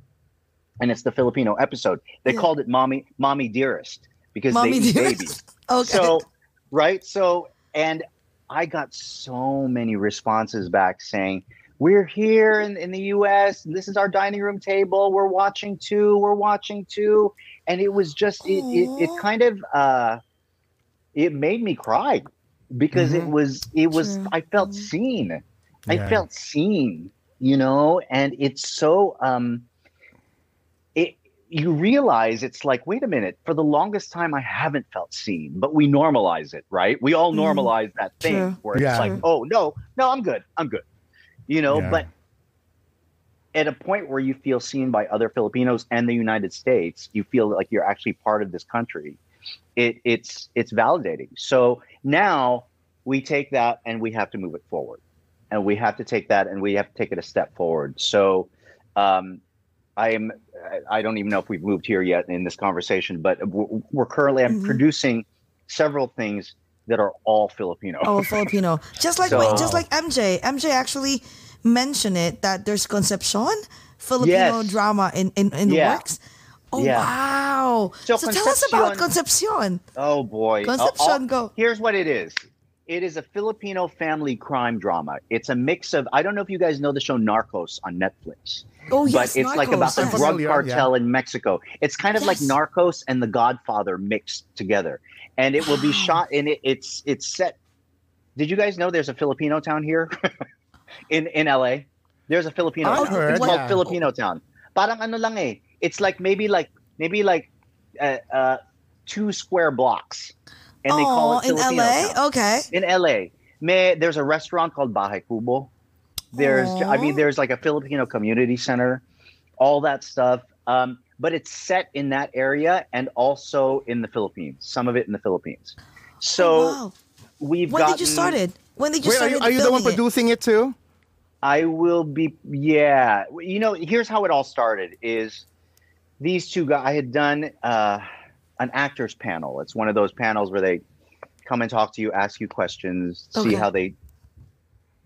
and it's the Filipino episode. They Yeah. called it "Mommy, Mommy Dearest" because Mommy they eat dearest. babies. okay. So, right? So, and I got so many responses back saying, "We're here in, in the U.S. This is our dining room table. We're watching too. We're watching too." And it was just it it, it kind of uh, it made me cry because it Mhm. was it was True. I felt Mhm. seen. I felt seen, you know, and it's so um it you realize it's like, wait a minute, for the longest time I haven't felt seen, but we normalize it, right? We all Mhm. normalize that thing True. where it's like, oh no, no, I'm good. I'm good. You know, Yeah. but at a point where you feel seen by other Filipinos and the United States, you feel like you're actually part of this country. It it's it's validating. So now we take that and we have to move it forward, and we have to take that and we have to take it a step forward. So um, I am I- don't even know if we've moved here yet in this conversation, but we're we're currently I'm Mhm. producing several things that are all Filipino. Oh, Filipino. Just like So- just like MJ. MJ actually mentioned it that there's Concepcion Filipino Yes. drama in in, in the Yeah. works. Oh Yeah. wow! So So, tell us about Concepcion-. Oh boy. Concepcion, Uh, uh, go. Here's what it is. It is a Filipino family crime drama. It's a mix of I don't know if you guys know the show Narcos on Netflix. Oh but yes, it's like about the yes. drug cartel in Mexico. It's kind of like Narcos and The Godfather mixed together. And it will be shot in it it's it's set Did you guys know there's a Filipino town here in in LA? There's a Filipino I town. heard, it's called yeah. Filipino town. Parang ano lang eh. it's like maybe like maybe like uh, uh, two square blocks, and they call Oh, it in Filipino LA? Town. Okay. In LA, may there's a restaurant called Bahay Kubo. There's I mean there's like a Filipino community center, all that stuff. Um, but it's set in that area and also in the Philippines. Some of it in the Philippines. So Oh, wow. we've When gotten, did you start it? When did you Wait, are start you, are you the one filming it? producing it too? I will be yeah. You know, here's how it all started is these two guys I had done uh an actors panel. It's one of those panels where they come and talk to you, ask you questions, Okay. see how they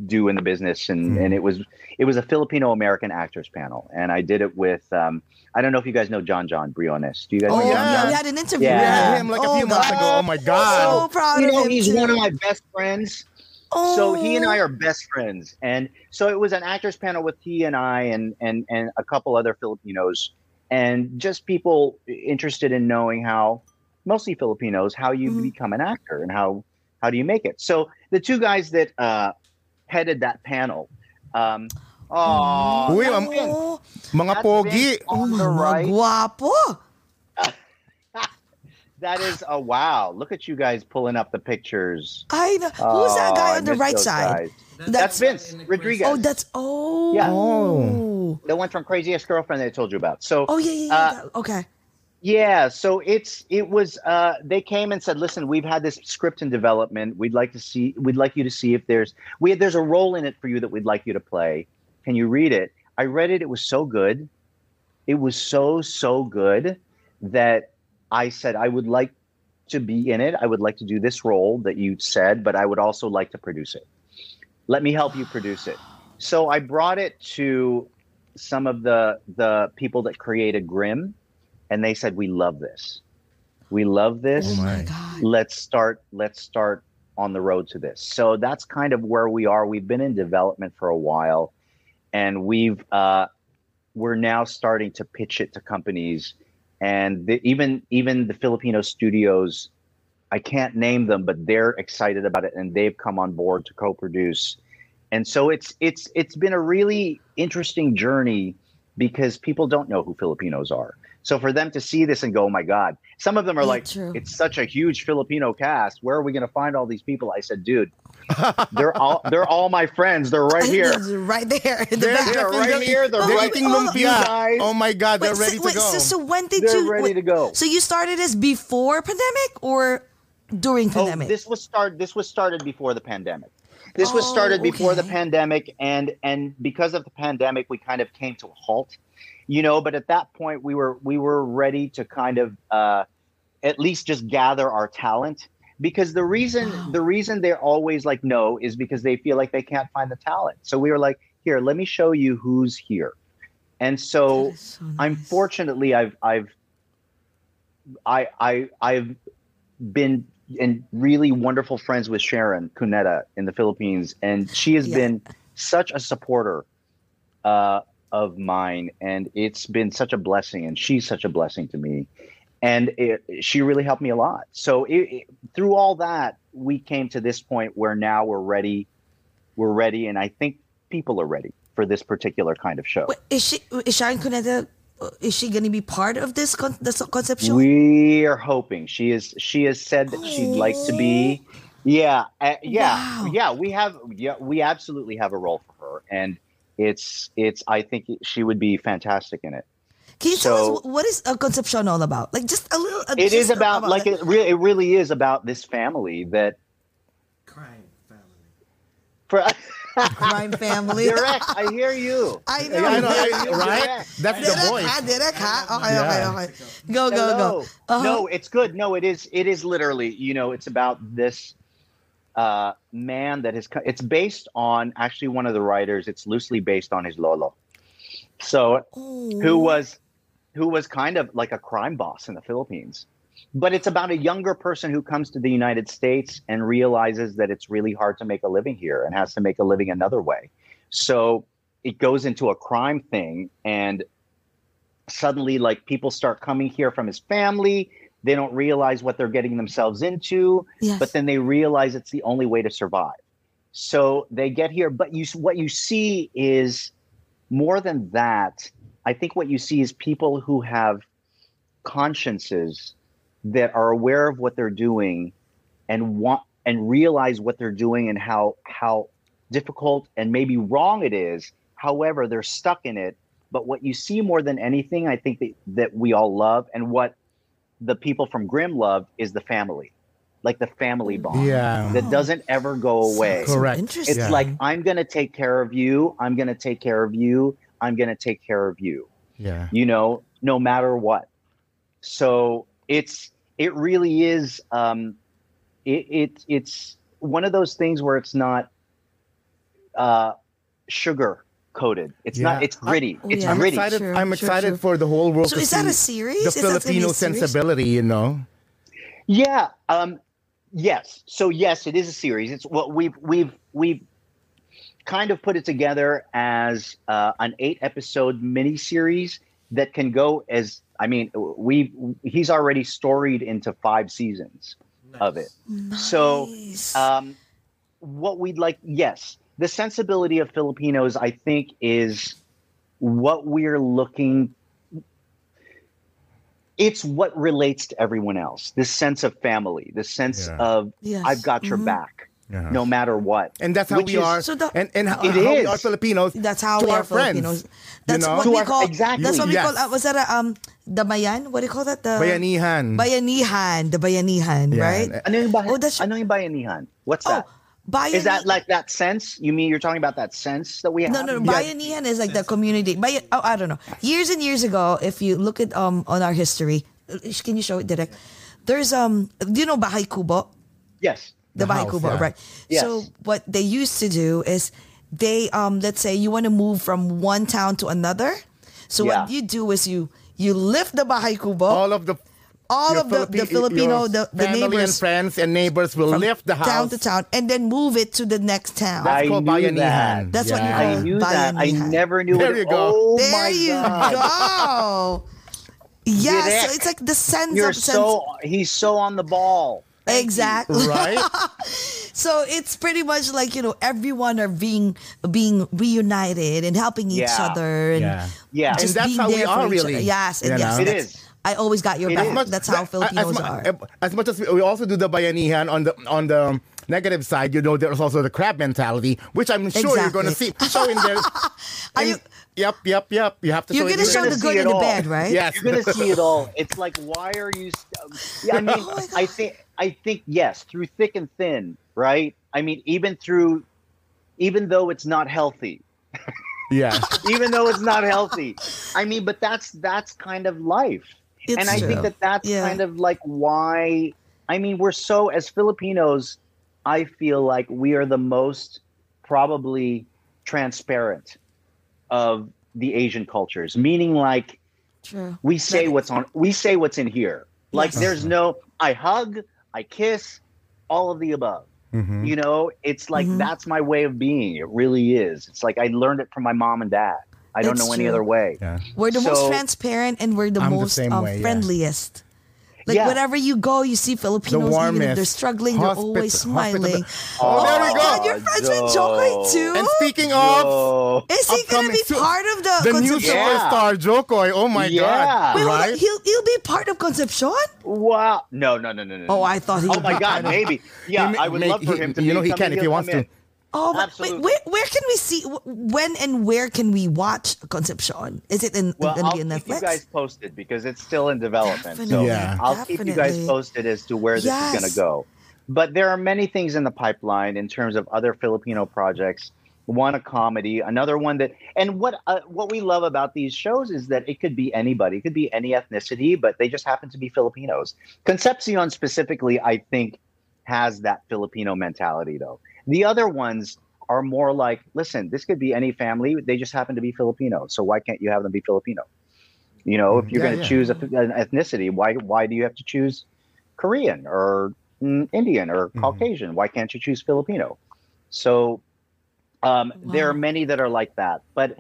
do in the business and and it was it was a Filipino American actors panel and I did it with um I don't know if you guys know Jon Jon Briones. Do you guys Oh, know John yeah. John? We had an interview Yeah. with him. him like a Oh, few months God. ago. Oh my god. So god. proud you of know, him. he's too. one of my best friends. Oh. So he and I are best friends, and so it was an actors panel with he and I and and and a couple other Filipinos, and just people interested in knowing how, mostly Filipinos, how you Mhm. become an actor and how how do you make it. So the two guys that uh, headed that panel, um, oh, Uy, am- Oh, Mga pogi. on the mga right. guwapo. That is a wow! Look at you guys pulling up the pictures. I know. Who's that Oh, guy I on the right side? guys. That's Vince Rodriguez. Oh, that's oh. Yeah. Oh. the one from Crazy Ex Girlfriend that I told you about. So Oh yeah, yeah, yeah. Uh, that- okay. Yeah, so it's it was uh they came and said, "Listen, we've had this script in development. We'd like to see we'd like you to see if there's we there's a role in it for you that we'd like you to play. Can you read it?" I read it. It was so good. It was so so good that I said I would like to be in it. I would like to do this role that you said, but I would also like to produce it. Let me help you produce it. So I brought it to some of the the people that created Grimm and they said we love this we love this Oh my god. let's start let's start on the road to this so that's kind of where we are we've been in development for a while and we've uh, we're now starting to pitch it to companies and the, even even the filipino studios i can't name them but they're excited about it and they've come on board to co-produce. And so it's it's it's been a really interesting journey because people don't know who filipinos are so for them to see this and go oh my god some of them are Yeah, like true. it's such a huge filipino cast where are we going to find all these people i said dude they're all they're all my friends they're right here right there in the They're, back. They're they're, right here, they're they're right- eating Oh, lumpia. Oh my god, they're Wait, ready so, to wait, go. So, so when did they're you? ready wait, to go So you started this before pandemic or during Oh, pandemic? this was start. This was started before the pandemic. This was Oh, started before the pandemic, and and because of the pandemic, we kind of came to a halt. You know, but at that point, we were we were ready to kind of uh, at least just gather our talent because the reason Wow. the reason they're always like no is because they feel like they can't find the talent. So we were like, here, let me show you who's here. And so so I'm nice. fortunately I've I've I I I've been in really wonderful friends with Sharon Cuneta in the Philippines, and she has Yeah. been such a supporter uh, of mine, and it's been such a blessing, and she's such a blessing to me, and it, she really helped me a lot. So it, it- through all that, we came to this point where now we're ready, we're ready, and I think people are ready for this particular kind of show. Wait, is she? Is Sharon Cuneta? Is she gonna be part of this con- this concept show? We are hoping she is. She has said that she'd like to be. Yeah, uh, yeah, Wow. yeah. We have. Yeah, we absolutely have a role for her, and it's. It's. I think she would be fantastic in it. Can you tell us what is a Concepcion all about? Like just a little. It is just about like it. it. Really, it really is about this family that. Crime family. For, crime family. direct. I hear you. I know. Yeah, I know, I I- hear right? direct. That's the Direct, voice. Direct, ha? Okay, okay, Yeah. okay. Go, go, Hello. go. Uh-huh. No, it's good. No, it is. It is literally. You know, it's about this uh, man that is. co- It's based on actually one of the writers. It's loosely based on his lolo. So Oh. who was who was kind of like a crime boss in the Philippines. But it's about a younger person who comes to the United States and realizes that it's really hard to make a living here and has to make a living another way. So it goes into a crime thing and suddenly like people start coming here from his family, they don't realize what they're getting themselves into Yes. but then they realize it's the only way to survive. So they get here, but you what you see is more than that. I think what you see is people who have consciences that are aware of what they're doing and want and realize what they're doing and how how difficult and maybe wrong it is. However, they're stuck in it. But what you see more than anything, I think that, that we all love and what the people from Grimm love is the family. Like the family bond Yeah. that doesn't ever go away. So Correct. interesting. It's like I'm gonna take care of you. I'm gonna take care of you. I'm gonna take care of you. Yeah. You know, no matter what. So it's it really is. Um, it, it it's one of those things where it's not uh, sugar coated. It's not. It's gritty. Oh, it's yeah. I'm gritty. excited. True, I'm true, excited true. for the whole world So to is that a series? the Is that gonna be a Filipino series? sensibility. You know. Yeah. Um, yes. So yes, it is a series. It's what we've we've we've kind of put it together as uh, an eight episode miniseries that can go as I mean we he's already storied into five seasons of it. Nice. So um, what we'd like, yes, the sensibility of Filipinos, I think, is what we're looking. It's what relates to everyone else. This sense of family, this sense Yeah. of Yes. I've got your Mhm. back, Yeah. no matter what. And that's how Which we is- are. So the- and and how, It how we are Filipinos. That's how to we our are friends. Filipinos. That's know? what To we our- call. exactly. That's what we call. Uh, was that a um the bayan? What do you call that? The Bayanihan. Bayanihan. The bayanihan, Yeah. right? Ano yung, bayan, Oh, that's- ano yung bayanihan? What's Oh, that? Bayani. Is that like that sense? You mean you're talking about that sense that we have? No, no, Yeah. Bayanihan is like the community. Bayan, oh, I don't know. Years and years ago, if you look at um on our history, uh, can you show it direct? There's um, do you know Bahay Kubo? Yes. the, The Bahay house, Kubo, yeah. right? Yes. So what they used to do is they um let's say you want to move from one town to another. So what you do is you you lift the Bahay Kubo. all of the All your of the- the Filipino, the- the family and neighbors friends and neighbors will lift the house town to town and then move it to the next town. That's I called knew bayanihan. that. That's what you call I knew that. I never knew There it. you go. Oh there my you God. go. Yeah, so it's like the sense You're of sense. so he's so on the ball. exactly. right? So it's pretty much like you know everyone are being being reunited and helping each Yeah. other and Yeah. Yeah. And just that's being how we there are, for each really. other. Yes, and yes, know? It that's- is. I always got your It back. is. That's how As Filipinos mu- are. Eh, as much as we, we also do the bayanihan on the on the negative side, you know, there's also the crab mentality, which I'm sure you're going to see Exactly. showing there. Are you- Yep, yep, yep. You have to You're gonna show the good and the bad, right? Yes. You're gonna see it all. It's like why are you? St- yeah, um, I oh mean, Oh I think I think yes, through thick and thin, right? I mean, even through, even though it's not healthy, Yeah. even though it's not healthy. I mean, but that's that's kind of life. It's and I true. think that that's Yeah. kind of like why I mean we're so as Filipinos I feel like we are the most probably transparent of the Asian cultures meaning like True. we say what's on we say what's in here like Yes. there's no I hug I kiss all of the above Mhm. you know it's like Mhm. that's my way of being it really is it's like I learned it from my mom and dad I don't It's know any true. other way Yeah. We're the most transparent and we're the I'm the most same um, way, yeah. friendliest. Like Yeah. wherever you go, you see Filipinos, even if they're struggling, they're always smiling. hospitable- Oh, there my we go. God, you're friends with Jo Koy too. And speaking of Yo. Is he gonna be su- part of the, the new Concepcion? Yeah. superstar Jo Koy, oh my Yeah. god, Wait, hold on. right? He'll he'll be part of Concepcion. Wow. No, no, no, no, no. Oh. I thought he Oh my God, maybe. Yeah, He I would make- love for he- him to. you know he can if he wants to. in. Oh, but wait, Absolutely. where where can we see when and where can we watch Concepcion? Is it in Well, gonna I'll be in keep Netflix? you guys posted because it's still in development. So Definitely, Yeah. I'll keep you guys posted as to where this is going to go. But there are many things in the pipeline in terms of other Filipino projects. One a comedy, another one that, and what uh, what we love about these shows is that it could be anybody, it could be any ethnicity, but they just happen to be Filipinos. Concepcion specifically, I think, has that Filipino mentality though. The other ones are more like, listen, this could be any family, they just happen to be Filipino, so why can't you have them be Filipino? You know, if you're Yeah, going to yeah. choose a, an ethnicity, why why do you have to choose Korean or mm, Indian or Mhm. Caucasian? Why can't you choose Filipino? So um, there are many that are like that, but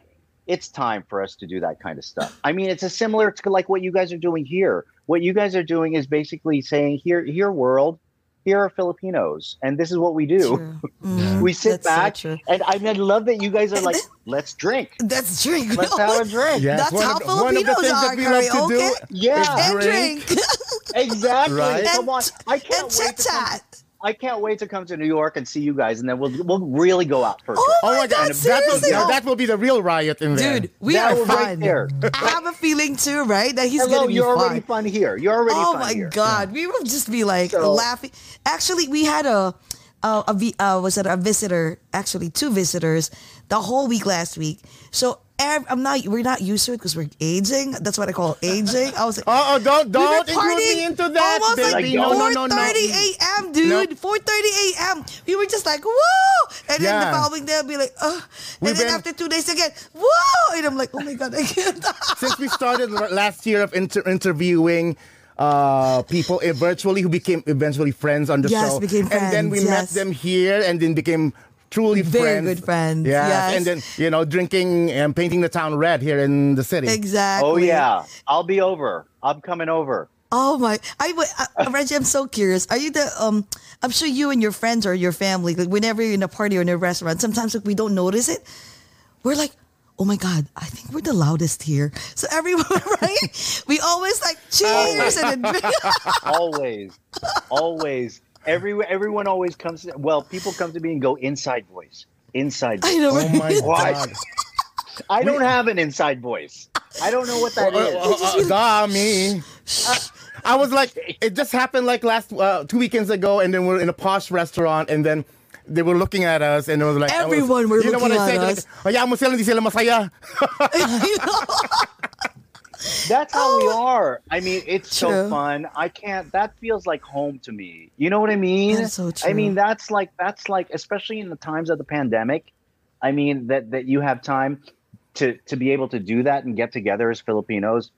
it's time for us to do that kind of stuff. I mean, it's a similar to like what you guys are doing here. What you guys are doing is basically saying, here, here, world, here are Filipinos, and this is what we do. True. Mm, We sit that's so back, true. and I, mean, I love that you guys are like, let's drink. That's drink. We Let's have a drink. Yes, That's one how of the- one of the Filipinos things that are, we love to do karaoke. Yeah, and Drink. drink. exactly. Right. Come on, I and can't wait chit to chat. I can't wait to come to New York and see you guys, and then we'll we'll really go out for a Oh my, Oh my God, God, that will, seriously? now that will be the real riot in there. Dude, we That are was right there. I have a feeling too, right? That he's Hello, gonna be you're fun. already fun here. You're already oh fun my here. god, we will just be like So- laughing. Actually, we had a a, a uh, was it a visitor? Actually, two visitors the whole week last week. So ev- I'm not. We're not used to it because we're aging. That's what I call aging. I was like. Oh, don't don't were include me into that, Almost baby. like no, no, no, no, 4:30 a.m., dude. Nope. 4:30 a.m. We were just like, whoa! And then the Yeah. following day, I'll be like, oh. We've And then been- after two days again, whoa! And I'm like, oh my god, I can't. Since we started last year of inter- interviewing uh, people eh, virtually who became eventually friends on the Yes, show, became and then we friends, met them here, and then became truly Very friends. good friends, Yeah, yes. and then you know drinking and painting the town red here in the city. exactly. Oh yeah, I'll be over. I'm coming over. Oh my! I would, uh, Reggie. I'm so curious. Are you the um? I'm sure you and your friends or your family, like whenever you're in a party or in a restaurant, sometimes like we don't notice it. We're like, oh my god, I think we're the loudest here. So everyone, right? We always like cheers and then drink. always, always. Every everyone always comes. To, well, people come to me and go inside voice, inside. I Voice. know. Oh my god! I don't have an inside voice. I don't know what that Uh, is. uh, uh, duh, me. I was like, it just happened like last uh, two weekends ago, and then we're in a posh restaurant, and then they were looking at us, and it was like everyone was- were you know what looking I said? at Like, us. Hayaan mo sila, hindi sila masaya. That's how we are. I mean, it's so Oh. Fun. I can't. That feels like home to me. You know what I mean? That's so I mean, that's like that's like, especially in the times of the pandemic. I mean, that that you have time to to be able to do that and get together as Filipinos.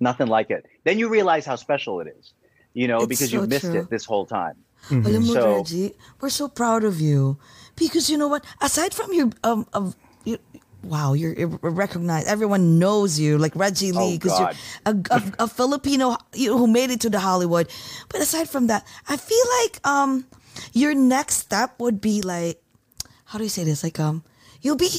Nothing like it. Then you realize how special it is. You know, It's because so you missed true. it this whole time. Alam mo, So- Reggie, we're so proud of you because you know what? Aside from your um, of you, wow, you're, recognized. Everyone knows you, like Reggie Lee, Oh, because you're a, a, a Filipino you know, who made it to the Hollywood. But aside from that, I feel like um, your next step would be like, how do you say this? Like um, you'll be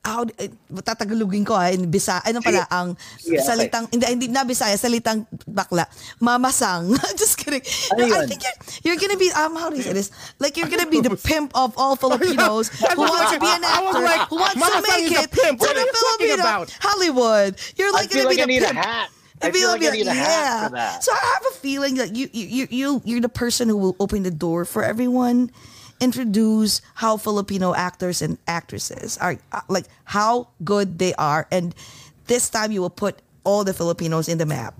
how eh, tatagalugin ko ah, in Bisa, ano pala, ang Yeah, okay. salitang, hindi, hindi na Bisaya, salitang bakla, mamasang. Just kidding. No, I think you're, you're gonna be, um, how do you say this? Like, you're gonna be the pimp of all Filipinos who wants to be an actor, like, who wants to make it to the are you talking Filipino? Hollywood. You're I like gonna like be I the need a pimp. hat. I feel like I like- need a hat yeah. for that. So I have a feeling that you, you, you, you're the person who will open the door for everyone introduce how Filipino actors and actresses are uh, like how good they are and this time you will put all the Filipinos in the map.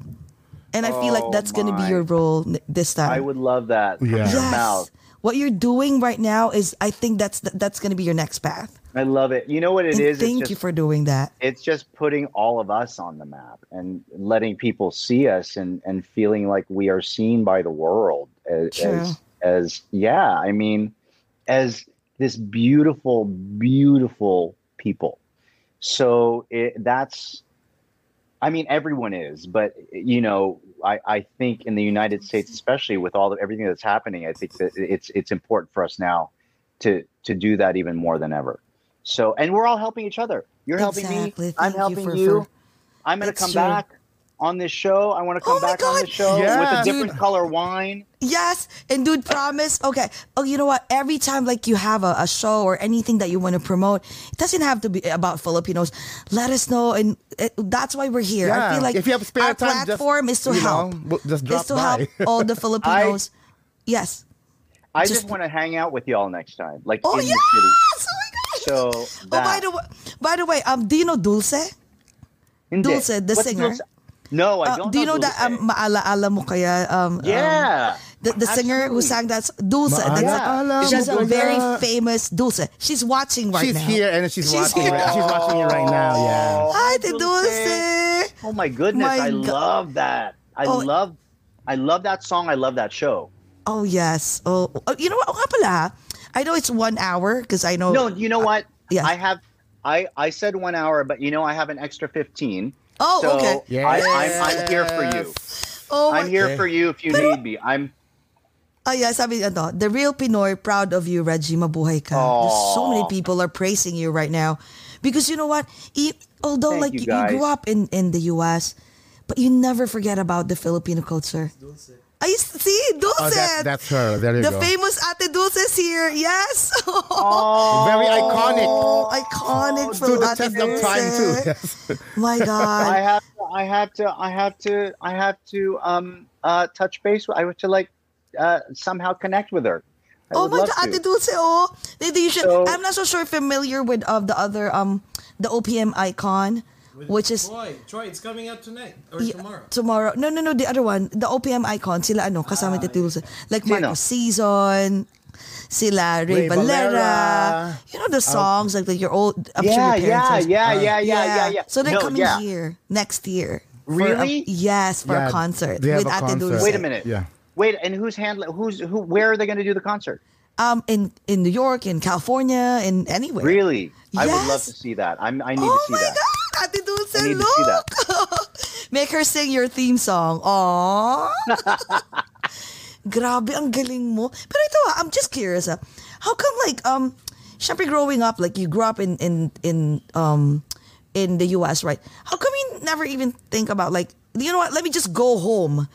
And I feel like Oh, that's going to be your role this time. I would love that. Yeah. yes. What you're doing right now is I think that's that's going to be your next path. I love it. You know what it and is? Thank just- you for doing that. it's just putting all of us on the map and letting people see us and and feeling like we are seen by the world as as, as yeah i mean as this beautiful beautiful people. So it, that's i mean everyone is but you know I, I think in the united states especially with all of everything that's happening i think that it's it's important for us now to to do that even more than ever. So and we're all helping each other. You're helping Exactly. me i'm Thank you helping for- you. for- i'm going to come true. back on this show i want to come Oh my back on God. the show Yeah, with a different dude. color wine Yes, and dude, promise. Okay. Oh, you know what? Every time like you have a, a show or anything that you want to promote, it doesn't have to be about Filipinos. Let us know, and it, that's why we're here. I feel like if you have spare our time, just, platform is to you know, help. w- just is to by. help all the Filipinos. yes. i Just- just, want to hang out with y'all next time like Oh in yes! the city Oh my gosh. so Oh, by the way, by the way, um, do you know Dulce? Hindi. Dulce, the What's singer. Dulce? No i Uh, don't do you know Dulce. that um, maalaala mo kaya um um, yeah the, the singer who sang that's Dulce. That's Maalaala she's a very famous Dulce. She's watching right she's now. She's here and she's, She's watching. here. Right, she's watching you right now. Yeah. Oh, Hi, Dulce. Dulce. Oh my goodness, My I go- love that. I Oh. love I love that song. I love that show. Oh yes. Oh, oh, you know what? Oh, nga pala. I know it's one hour because I know. No, you know what? yeah. I have I I said 1 hour, but you know I have an extra 15. Oh, so okay. I, I'm, I'm here for you. Oh, I'm here Okay. for you if you Pero- need me. I'm Oh yeah, sabi ano, the real Pinoy, proud of you, Reggie, mabuhay ka. So many people are praising you right now. Because you know what? E- although Thank like you, you, you grew up in, in the US, but you never forget about the Filipino culture. I see, Dulce. Oh, that, that's her. There you the go. famous Ate Dulce is here. Yes. Oh, Very iconic. Oh, iconic to from the Ate test of time too. Yes. My God. I God. have to, I have to I have to I have to um uh touch base with I have to like uh somehow connect with her. I oh would my love God, to. Ate Dulce. Oh, They- they- should. So- I'm not so sure familiar with of the other um the OPM icon, which is Troy, Troy, it's coming out tonight or Yeah, tomorrow. Tomorrow. No, no, no. The other one. The OPM icon. Sila ano, kasama ah, Dulce. Like Sino? Marco Sison. Sila Rey, Rey Valera. Valera. You know the songs like, like your old. I'm sure Yeah, your yeah, parents. yeah, yeah, yeah, yeah, yeah. So they're No, coming yeah. here next year. for Really? a- yes, for Yeah, a concert they have with a concert. Dulce. Wait a minute. Yeah. Wait, and who's handling who's who where are they going to do the concert? Um, in in New York, in California, in anywhere. Really? yes. I would love to see that. I'm I need Oh to see my that. God, Ate Dulce, need to see look. Make her sing your theme song. Aww. Grabe, ang galing mo. Pero ito ah, I'm just curious ah. How come like, um, syempre growing up, like you grew up in, in, in, um, in the US, right? How come you never even think about like, you know what, let me just go home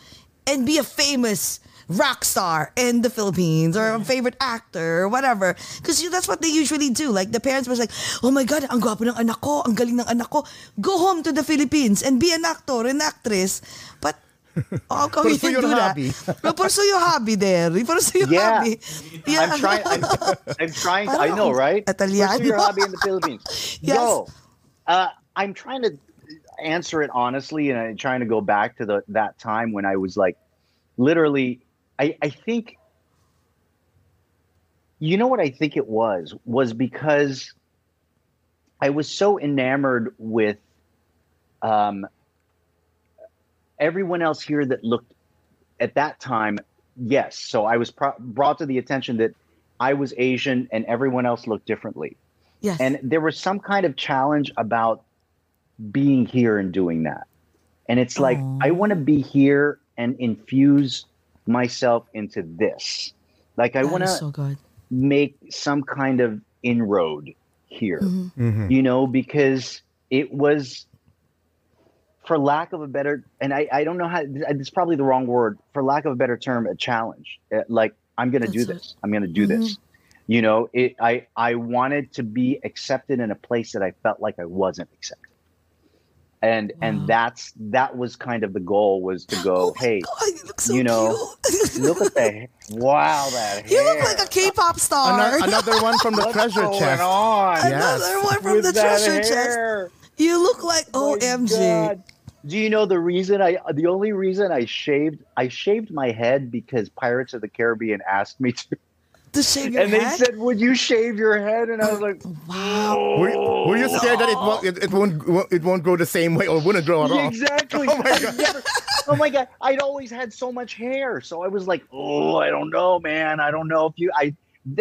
and be a famous rock star in the Philippines or a favorite actor or whatever. Because that's what they usually do. Like the parents was like, oh my God, ang gwapo ng anak ko, ang galing ng anak ko. Go home to the Philippines and be an actor, an actress. But how come you Pursue didn't your do hobby. that? But pursue your hobby there. Pursue your Yeah. hobby. I'm trying I'm, I'm trying to, I know, right? Italiano. Pursue your hobby in the Philippines. Yes. Yo, uh, I'm trying to answer it honestly and I'm trying to go back to the that time when I was like literally I I think you know what I think it was? Was because I was so enamored with um everyone else here that looked at that time yes. So I was pro- brought to the attention that I was Asian and everyone else looked differently. Yes. and there was some kind of challenge about being here and doing that. And it's like i want to be here and infuse myself into this. Like i want to so make some kind of inroad here Mm-hmm. you know because it was for lack of a better and i, I don't know how it's probably the wrong word for lack of a better term a challenge. Uh, like i'm gonna do That's it. this i'm gonna do this. You know it i i wanted to be accepted in a place that i felt like i wasn't accepted and Wow. and that's that was kind of the goal was to go Oh hey God, you so you know, look at the wow that You look like a K-pop star. Ano- another one from the What's treasure chest. on? Yes. Another one from With the that treasure chest. You look like My OMG. God. Do you know the reason I the only reason I shaved I shaved my head because Pirates of the Caribbean asked me to To shave your and they said would you shave your head and I was like wow. Were, were you scared that it won't it, it won't it won't grow the same way or wouldn't grow at all? Exactly. Oh my I never- oh my god! I'd always had so much hair, so I was like, "Oh, I don't know, man. I don't know if you." I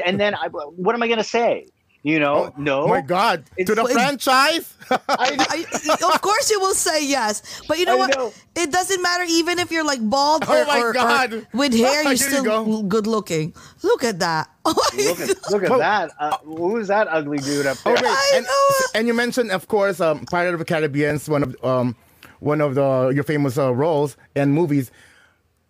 and then I, what am I gonna say? You know, no. Oh my God! It's- to the Wait. franchise? I, I, of course you will say yes, but you know I what? know. It doesn't matter even if you're like bald Oh or, my or- or with hair, you're you still go. good looking. Look at that. Oh look at look at Oh. that. Uh, who's that ugly dude up Oh there? wait, I and, know. and you mentioned, of course, um, Pirate of the Caribbean's one of um, one of the your famous uh, roles and movies.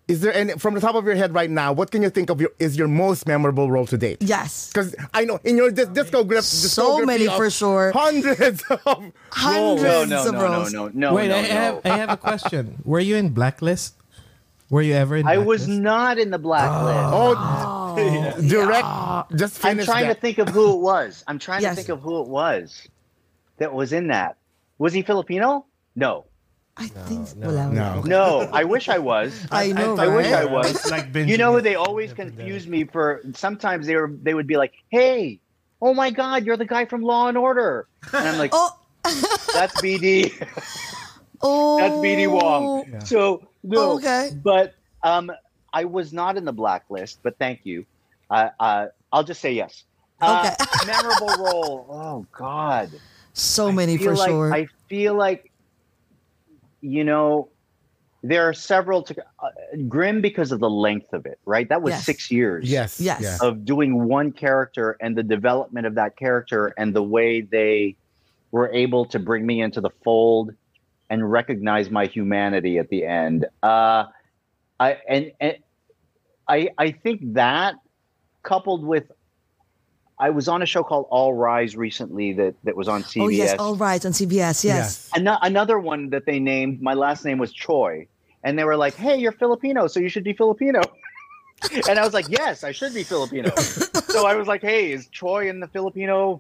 Is there any from the top of your head right now? What can you think of your is your most memorable role to date? Yes. Because I know in your dis- discograph, So many for sure. hundreds of Hundreds. no, no, of no, no, roles. no, no, Wait, no, I no. have I have a question. Were you in Blacklist? Were you ever in I was not in the blacklist. Oh, oh. direct. Just I'm trying that. to think of who it was. I'm trying Yes. to think of who it was that was in that. Was he Filipino? No, I think no, wala, no. no. I wish I was. I know, I wish right? I was. Like you know who they always confuse me for sometimes they were they would be like hey oh my god you're the guy from law and order and i'm like Oh, that's bd oh. that's bd wong so no Okay. but um i was not in the blacklist but thank you uh, uh i'll just say yes uh, Okay. memorable role oh god So many for like sure. i feel like you know there are several to uh, Grimm because of the length of it right that was Yes. six years Yes. Yes. Of doing one character and the development of that character and the way they were able to bring me into the fold and recognize my humanity at the end. Uh, I and, and I I think that coupled with I was on a show called All Rise recently that that was on CBS. Oh yes, All Rise on CBS. Yes. Ano- another one that they named my last name was Choi and they were like hey you're filipino so you should be filipino and i was like yes i should be filipino so i was like hey is choi in the filipino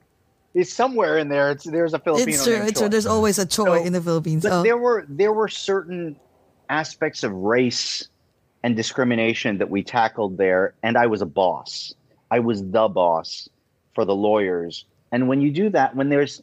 is somewhere in there it's there's a filipino It's true. It's true. There's always a Choi So- in the Philippines. but Oh. there were there were certain aspects of race and discrimination that we tackled there and i was a boss i was the boss for the lawyers and when you do that when there's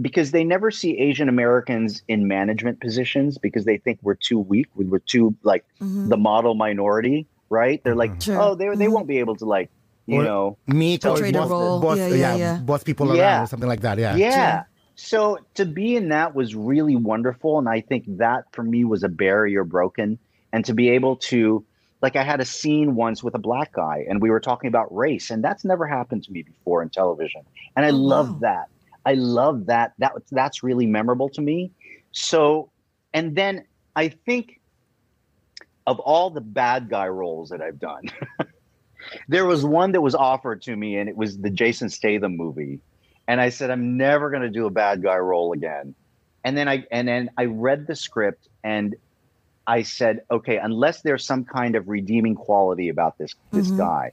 because they never see asian americans in management positions because they think we're too weak we we're too like Mhm. the model minority right they're like True. oh they, they Mhm. won't be able to like you Or- know Meet or Portray the boss, role. boss, Yeah, yeah, yeah, yeah. boss people around Yeah. or something like that. Yeah. yeah. So to be in that was really wonderful. And I think that for me was a barrier broken. And to be able to, like, I had a scene once with a black guy and we were talking about race, and that's never happened to me before in television. And I Oh, love wow. that. I love that. That that's really memorable to me. So, and then I think of all the bad guy roles that I've done, there was one that was offered to me, and it was the Jason Statham movie and I said I'm never going to do a bad guy role again. And then I and then I read the script and I said, okay, unless there's some kind of redeeming quality about this this Mhm. guy.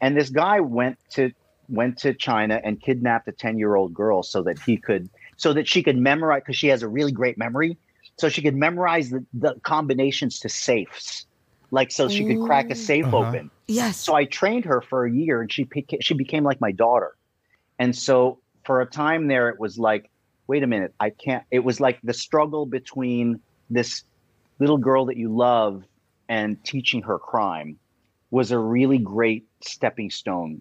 And this guy went to went to China and kidnapped a 10-year-old girl so that he could so that she could memorize because she has a really great memory. So she could memorize the, the combinations to safes. Like so she could crack a safe Uh-huh. open. yes. So I trained her for a year, and she beca- she became like my daughter. And so for a time there, it was like, wait a minute, I can't. It was like the struggle between this little girl that you love and teaching her crime was a really great stepping stone.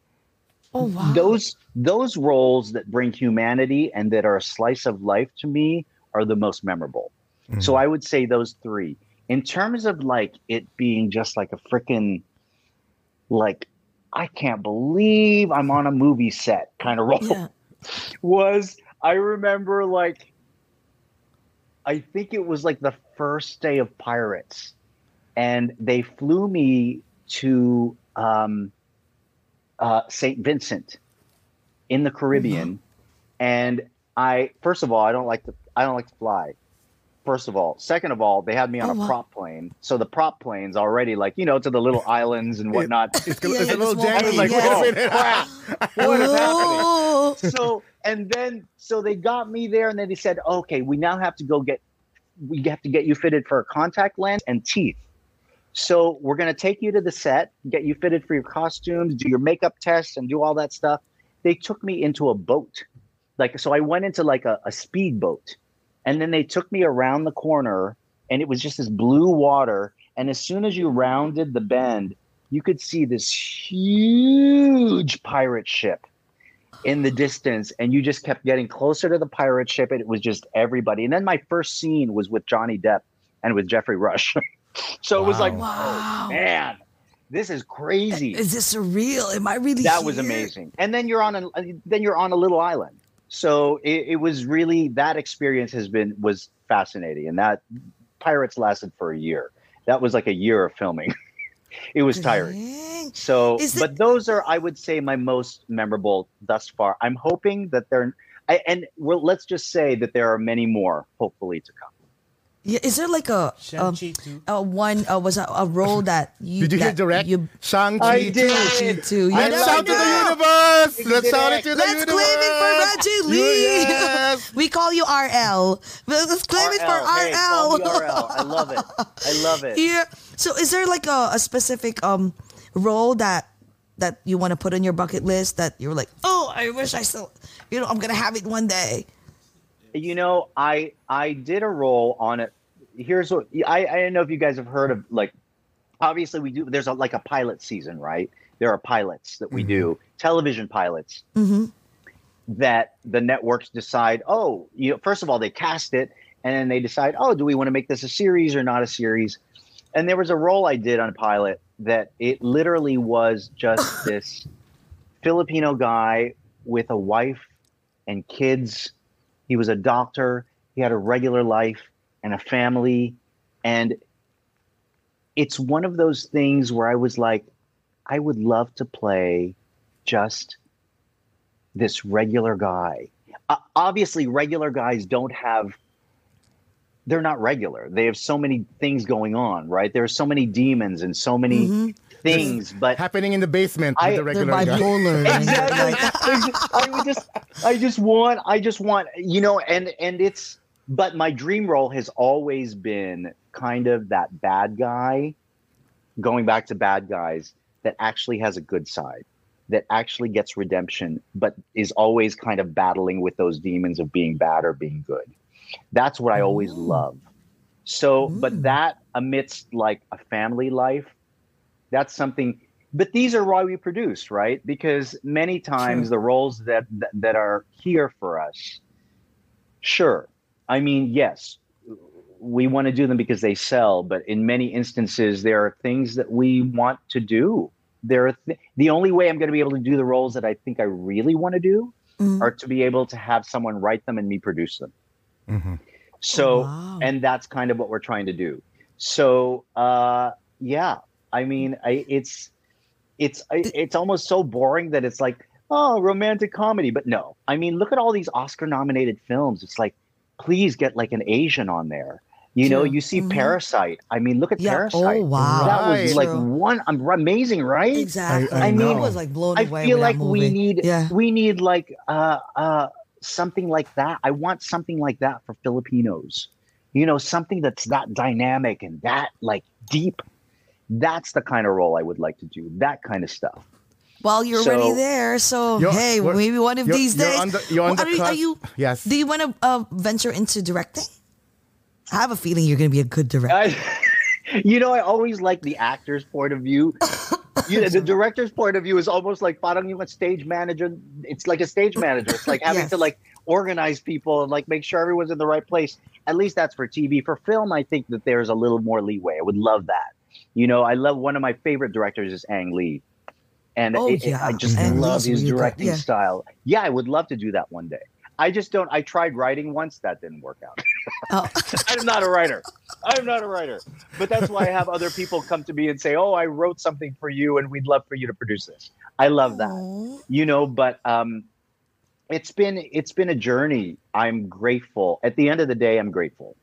oh wow. Those those roles that bring humanity and that are a slice of life to me are the most memorable. So mm-hmm. I would say those three. In terms of like it being just like a freaking like I can't believe I'm on a movie set kind of role yeah. was I remember like I think it was like the first day of Pirates and they flew me to um uh St. Vincent in the Caribbean and I first of all I don't like to I don't like to fly. First of all, second of all, they had me on Oh, a wow. prop plane, so the prop plane's already like you know to the little islands and whatnot. It's, Yeah, it's yeah, a little the small janky. I was like, Yes. oh Wait a minute. crap, what is happening? So and then so they got me there and then they said okay we now have to go get we have to get you fitted for a contact lens and teeth so we're going to take you to the set get you fitted for your costumes do your makeup tests and do all that stuff they took me into a boat like so i went into like a, a speedboat and then they took me around the corner and it was just this blue water. And as soon as you rounded the bend you could see this huge pirate ship in the distance and you just kept getting closer to the pirate ship and it was just everybody. And then my first scene was with johnny depp and with geoffrey rush. So it was like Wow. oh, man this is crazy. Is this surreal? Am I really that was amazing. And then you're on a then you're on a little island so it, it was really that experience has been was fascinating and that pirates lasted for a year that was like a year of filming it was tiring so, it- but those are, I would say, my most memorable thus far. I'm hoping that they're, I, and well, let's just say that there are many more, hopefully, to come. Yeah, is there like a um, a one uh, was a, a role that you Did you hear direct? You, Shang-Chi I did. Shang-Chi too. You I Let's shout to the universe! It's Let's shout it to the Let's universe! claim it for Reggie Lee. Yes! we call you RL. Let's claim it for RL. Hey, RL. RL. I love it. I love it. yeah. So is there like a, a specific um role that that you want to put on your bucket list that you're like, oh, I wish I still, you know, I'm gonna have it one day. You know, I I did a role on it. Here's what I I don't know if you guys have heard of like. Obviously, we do. There's a, like a pilot season, right? There are pilots that we do, television pilots. Mm-hmm. that the networks decide, oh, you know, first of all, they cast it and then they decide, oh, do we want to make this a series or not a series? And there was a role I did on a pilot that it literally was just this Filipino guy with a wife and kids. He was a doctor. He had a regular life and a family. And it's one of those things where I was like, I would love to play just this regular guy. Uh, obviously, regular guys don't have, they're not regular. They have so many things going on, right? There are so many demons and so many mm-hmm. things, but Happening in the basement I- with the regular guy. exactly. I just, I just want, I just want, you know, and and it's, but my dream role has always been kind of that bad guy, going back to bad guys that actually has a good side, that actually gets redemption, but is always kind of battling with those demons of being bad or being good. That's what I always love. So, but mm. that amidst like a family life, that's something but these are why we produce right? Because many times the roles that, that that are here for us sure i mean yes we want to do them because they sell but in many instances there are things that we want to do. There are th- the only way i'm going to be able to do the roles that i think i really want to do mm. are to be able to have someone write them and me produce them so Wow. and that's kind of what we're trying to do so uh yeah i mean I, it's it's I- it's almost so boring that it's like oh romantic comedy but no i mean look at all these oscar nominated films it's like please get like an asian on there you know you see Mhm. parasite i mean look at Yeah. parasite Oh, wow. that was Right. like True. one um, amazing right Exactly. I- I I, know. was like blown away. I feel like that we need Yeah. we need like uh uh something like that. I want something like that for Filipinos. You know, something that's that dynamic and that like deep. That's the kind of role I would like to do. That kind of stuff. Well, you're So- already there, so You're- hey, we're- maybe one of you're- these you're days. on the- you're on Well, the are, you- are you? Yes. Do you want to uh, venture into directing? I have a feeling you're going to be a good director. I, you know, I always like the actor's point of view. You the director's point of view is almost like parang yung stage manager. It's like a stage manager. It's like having Yes. to like organize people and like make sure everyone's in the right place. At least that's for TV. For film, I think that there's a little more leeway. I would love that. You know, I love one of my favorite directors is Ang Lee. And Oh, it- it- yeah. I just love his directing yeah. style. Yeah, I would love to do that one day. I just don't. I tried writing once. That didn't work out. Oh. I'm not a writer. I'm not a writer. But that's why I have other people come to me and say, "Oh, I wrote something for you, and we'd love for you to produce this." I love that. Aw. You know, but um, it's been it's been a journey. I'm grateful. At the end of the day, I'm grateful.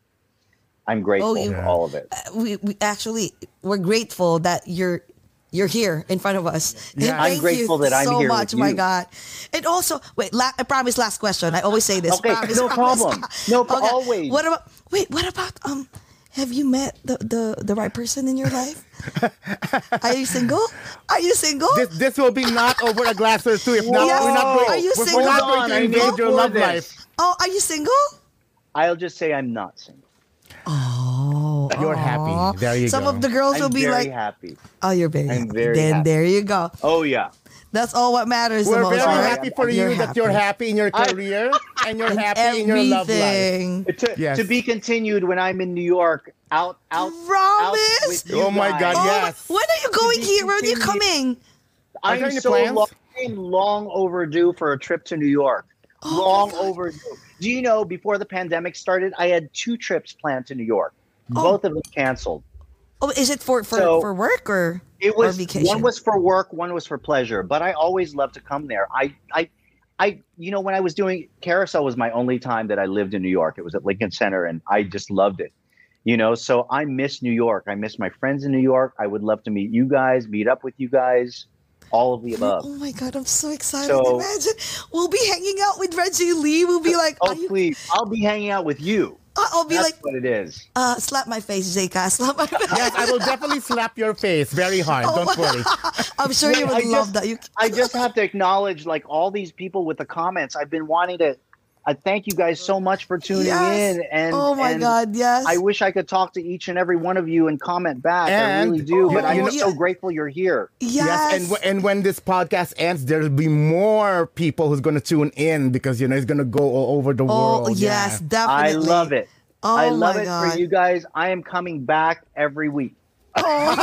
I'm grateful you- for all of it. we, we actually we're grateful that you're you're here in front of us. And Yeah. I'm thank grateful you that I'm so here with much. My. God, and also wait. La- I promise. Last question. I always say this. Okay, promise, no promise. problem. No pro- always. What about? Wait. What about? Um. Have you met the, the, the right person in your life? Are you single? Are you single? This this will be not over a glass or two. If not, Yes. we're not going. Are you single? we're not Hold on, going to I invade your love life. oh, are you single? I'll just say I'm not single. Oh, Oh, you're aw. happy. There you Some go. of the girls I'm will be very like, happy. "Oh, you're very I'm happy." very then happy. there you go. Oh yeah. That's all what matters We're the most. very right? happy for You're you that you're happy in your I- career and you're In happy in your love life. everything. To, Yes. to be continued when I'm in New York. Out out. out Promise? with you Oh my God, guys. Oh, yes. When are you going here? When are you coming? Are there I'm any so long, I'm long overdue for a trip to New York. Oh long overdue. Do you know before the pandemic started, I had two trips planned to New York. Oh. Both of them canceled. Oh, is it for for, So- for work or It was vacation? one was for work, one was for pleasure. But I always love to come there. I I I you know when I was doing Carousel was my only time that I lived in New York. It was at Lincoln Center, and I just loved it. You know, so I miss New York. I miss my friends in New York. I would love to meet you guys, meet up with you guys, all of the oh, above. Oh my god, I'm so excited! So- Imagine we'll be hanging out with Reggie Lee. We'll be like, Oh you, please, I'll be hanging out with you. I'll be That's like, what it is. uh, slap my face, Zeka. Slap my face. Yes, I will definitely slap your face very hard. Oh Don't worry. I'm sure you would I love just- that. You, I just have to acknowledge like all these people with the comments. I've been wanting to. I thank you guys so much for tuning Yes. in, and oh my and god, yes. I wish I could talk to each and every one of you and comment back. I really do, but Oh, I'm you so grateful you're here. yes. Yes, and w- and when this podcast ends, there'll be more people who's gonna tune in because you know it's gonna go all over the oh world. yes, Yeah. I love it. Oh I love my it God. for you guys. I am coming back every week. Oh.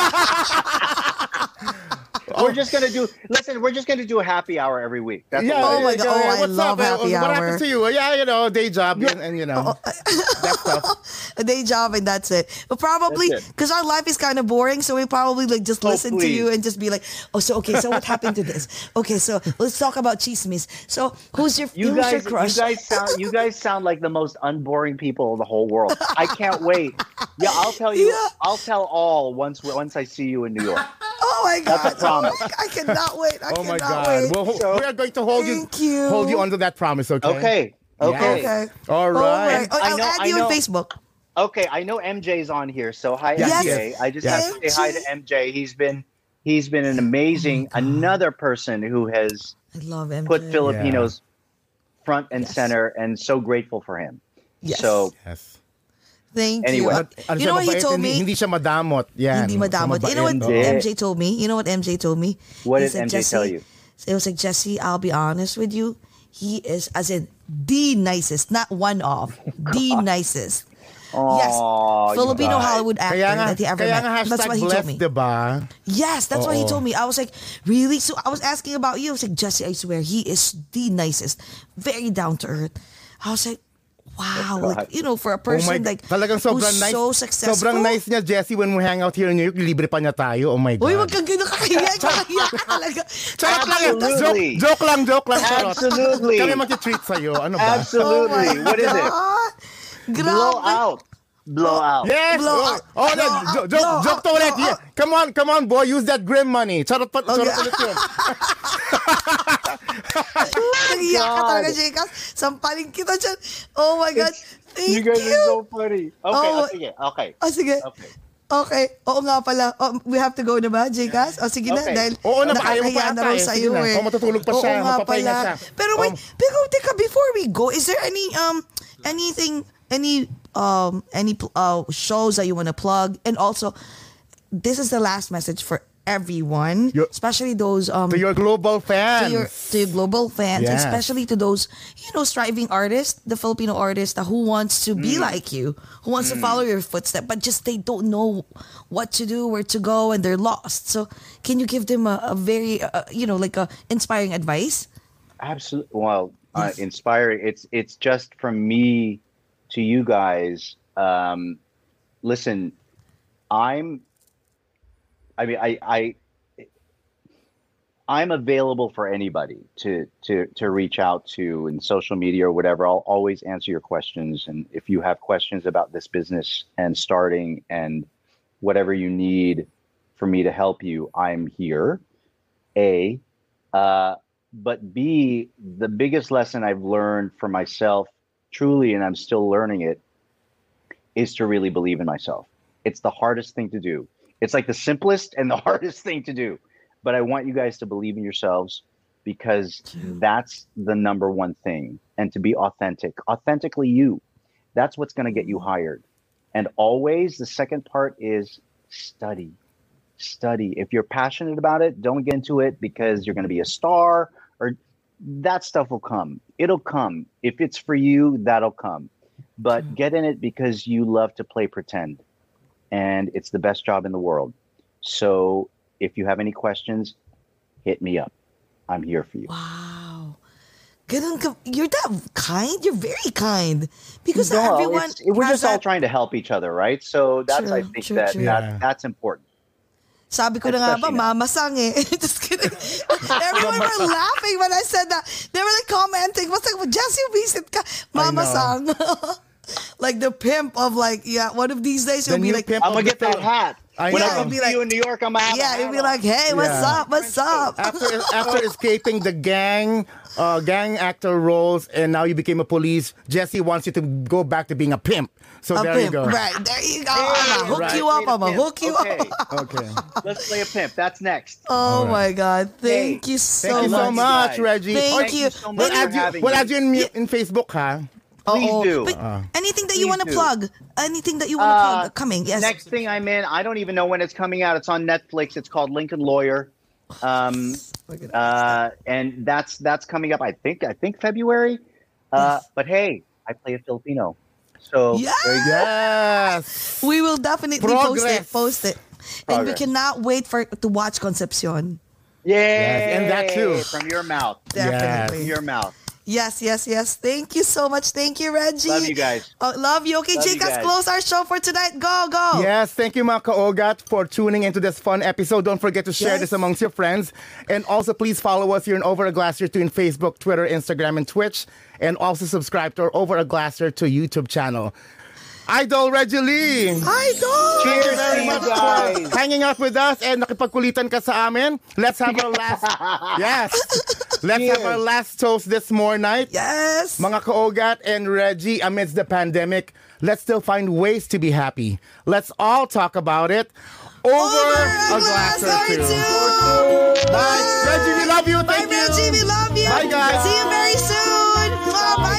Oh. we're just gonna do. Listen, we're just gonna do a happy hour every week. That's Yeah. Oh my yeah, God. Oh, yeah, I what's love up? happy What hour. happens to you? Yeah, you know, day job and, and you know, a day job and that's it. But probably because our life is kind of boring, so we probably like just Oh, listen to you and just be like, oh, so okay, so what happened to this? Okay, so let's talk about chismis. So who's your You who's guys, your you guys sound, you guys sound like the most unboring people in the whole world. I can't wait. Yeah, I'll tell you. Yeah. I'll tell all once once I see you in New York. oh my god! That's a promise. Oh, I cannot wait. I Oh my cannot God. wait. Well, ho- we are going to hold you, Thank you. hold you under that promise, okay? Okay. Okay. okay. All All right. right. Oh, I I'll know- add I you on know. Facebook. Okay, I know MJ's on here, so hi Yes. MJ. I just Yes. have to say hi to MJ. He's been he's been an amazing oh another person who has I love him. put Filipinos front and Yes. center and so grateful for him. Yes. So Yes. Thank Anyway. you. Ano you know what he told me? Hindi siya madamot. Yan. Hindi madamot. You know what Mabait. MJ told me? You know what MJ told me? What He did said, MJ Jesse, tell you? It was like, Jesse, I'll be honest with you. He is, as in, the nicest, not one of, the nicest. yes, Filipino guys. Hollywood actor Kaya nga, that he ever kaya met. That's hashtag what he told me. diba? Yes, that's what he told me. I was like, really? So I was asking about you. I was like, Jesse, I swear, he is the nicest. Very down to earth. I was like, wow. God. Like, you know, for a Oh my, person like talagang sobrang who's nice. so successful. Sobrang nice niya, Jesse, when we hang out here in New York, libre pa niya tayo. Oh my God. Uy, wag kang ganun kakahiya. Kakahiya ka talaga. Charot lang. Joke, joke lang, joke lang. Charot. Absolutely. Kami mag-treat sa'yo. Ano ba? Absolutely. Oh what is it? Grabe. Blow out. Blow out. Yes! Blow oh, out. oh, joke, Blow joke to ulit. Yeah. Come on, come on, boy. Use that grim money. Charot pa, charot Okay. ulit yun. Nagiyak ka talaga, Jekas. Sampalin kita dyan. Oh my God. Thank You guys are so funny. Okay, Oh. oh, sige. Okay. Oh, sige. Okay. Okay. Oo nga pala. Oh, we have to go na ba, Jekas? O sige na, Okay. dahil Oo na, kaya mo pa nakakahiya na ata raw eh. sa'yo Sige na. eh. Kung matutulog pa siya, Oo nga pala. siya. Pero wait, Um, pero teka, before we go, is there any, um, anything, any, um, any uh, shows that you want to plug? And also, this is the last message for everyone, Your- especially those, um, To your global fans. to your to your global fans, Yes. especially to those you know striving artists, the Filipino artists that who wants to be like you, who wants to follow your footsteps, but just they don't know what to do, where to go, and they're lost. So, can you give them a, a very uh, you know like a inspiring advice? Absolutely. Well, uh, inspiring. It's it's just from me to you guys. Um, listen, I'm. I mean, I I. I'm available for anybody to to to reach out to in social media or whatever. I'll always answer your questions, and if you have questions about this business and starting and whatever you need for me to help you, I'm here. A, uh, but B, the biggest lesson I've learned for myself, truly, and I'm still learning it, is to really believe in myself. It's the hardest thing to do. It's like the simplest and the hardest thing to do. But I want you guys to believe in yourselves because that's the number one thing. And to be authentic, authentically you. That's what's going to get you hired. And always the second part is study study. If you're passionate about it, don't get into it because you're going to be a star that stuff will come. It'll come. If it's for you, that'll come. But get in it because you love to play pretend. And it's the best job in the world. So if you have any questions, hit me up. I'm here for you. Wow. Ganun ka, you're that kind. You're very kind because No, everyone. it's- we're has just all that- trying to help each other, right? So that's I think true, that, true. that Yeah. that's important. Sabi ko na nga ba, Especially now. mama sang eh. Just kidding. Everyone were laughing when I said that. They were like commenting. What's like, Jesse, visit ka. Mama know. sang. like the pimp of like, yeah, one of these days The you'll be like, pimp I'm gonna get that hat. I when know. I come It'd be like- you in New York, I'm gonna have a yeah, hat you'll be like, hey, what's Yeah. up? What's up? after after escaping the gang uh, gang actor roles and now you became a police, Jesse wants you to go back to being a pimp. So A there pimp. you go. Right, there you go. I'm gonna hook right. you up. Played a I'm gonna hook you okay. up. Okay. Let's play a pimp. That's next. Oh my God. Thank Hey, you so Thank you so much. much. Reggie. Thank Thank you. you so We'll much add for you, having we'll me. add you in, in Facebook, huh? Please Uh-oh. do. But anything that you Please want to do. plug, anything that you want to Uh, plug coming, yes. Next thing I'm in, I don't even know when it's coming out. It's on Netflix. It's called Lincoln Lawyer. Um, uh, and that's that's coming up. I think I think February. Uh, Yes. But hey, I play a Filipino. So Yes! there you go. Yes. We will definitely post it. Post it. And we Progress. cannot wait for to watch Concepcion. Yay! and that too. from your mouth. Definitely. From your mouth. Yes, yes, yes. Thank you so much. Thank you, Reggie. Love you guys. Oh, love you. Okay, Love you chicas, close our show for tonight. Go, go. Yes, thank you, mga Ogat, for tuning into this fun episode. Don't forget to share Yes. this amongst your friends. And also, please follow us here in Over a Glass or 2 in Facebook, Twitter, Instagram, and Twitch. And also subscribe to our Over a Glass or 2 YouTube channel. Idol Reggie Lee! Idol! Cheers very much guys. for hanging out with us and nakipagkulitan ka sa amin. Let's have our last... yes! Let's have our last toast this more night. Yes. Mga kaogat and Reggie, amidst the pandemic, let's still find ways to be happy. Let's all talk about it over, a glass or two. Bye. Reggie, we love you. Bye, Thank you. Reggie. We love you. Bye, guys. See you very soon. Mwah. Bye,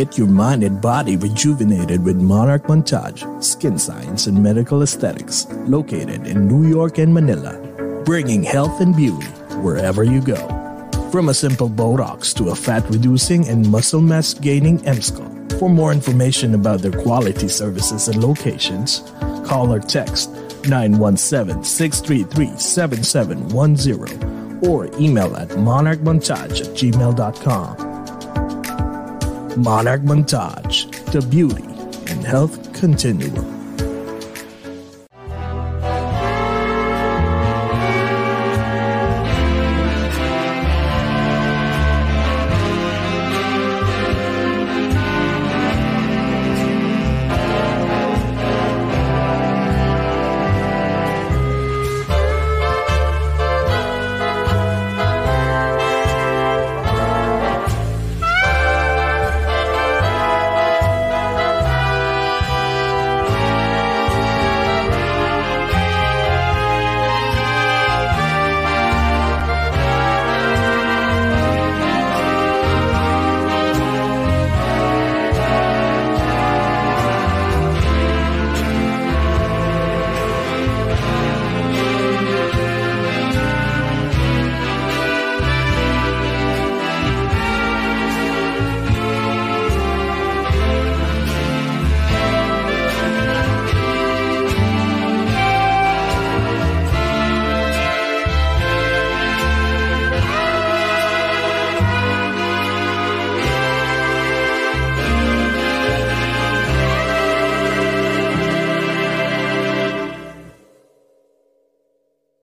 Get your mind and body rejuvenated with Monarch Montage, Skin Science and Medical Aesthetics, located in New York and Manila, bringing health and beauty wherever you go. From a simple Botox to a fat reducing and muscle mass gaining MSCO. For more information about their quality services and locations, call or text 917 633 7710 or email at monarchmontage at gmail.com. Monarch Montage, the beauty and health continuum.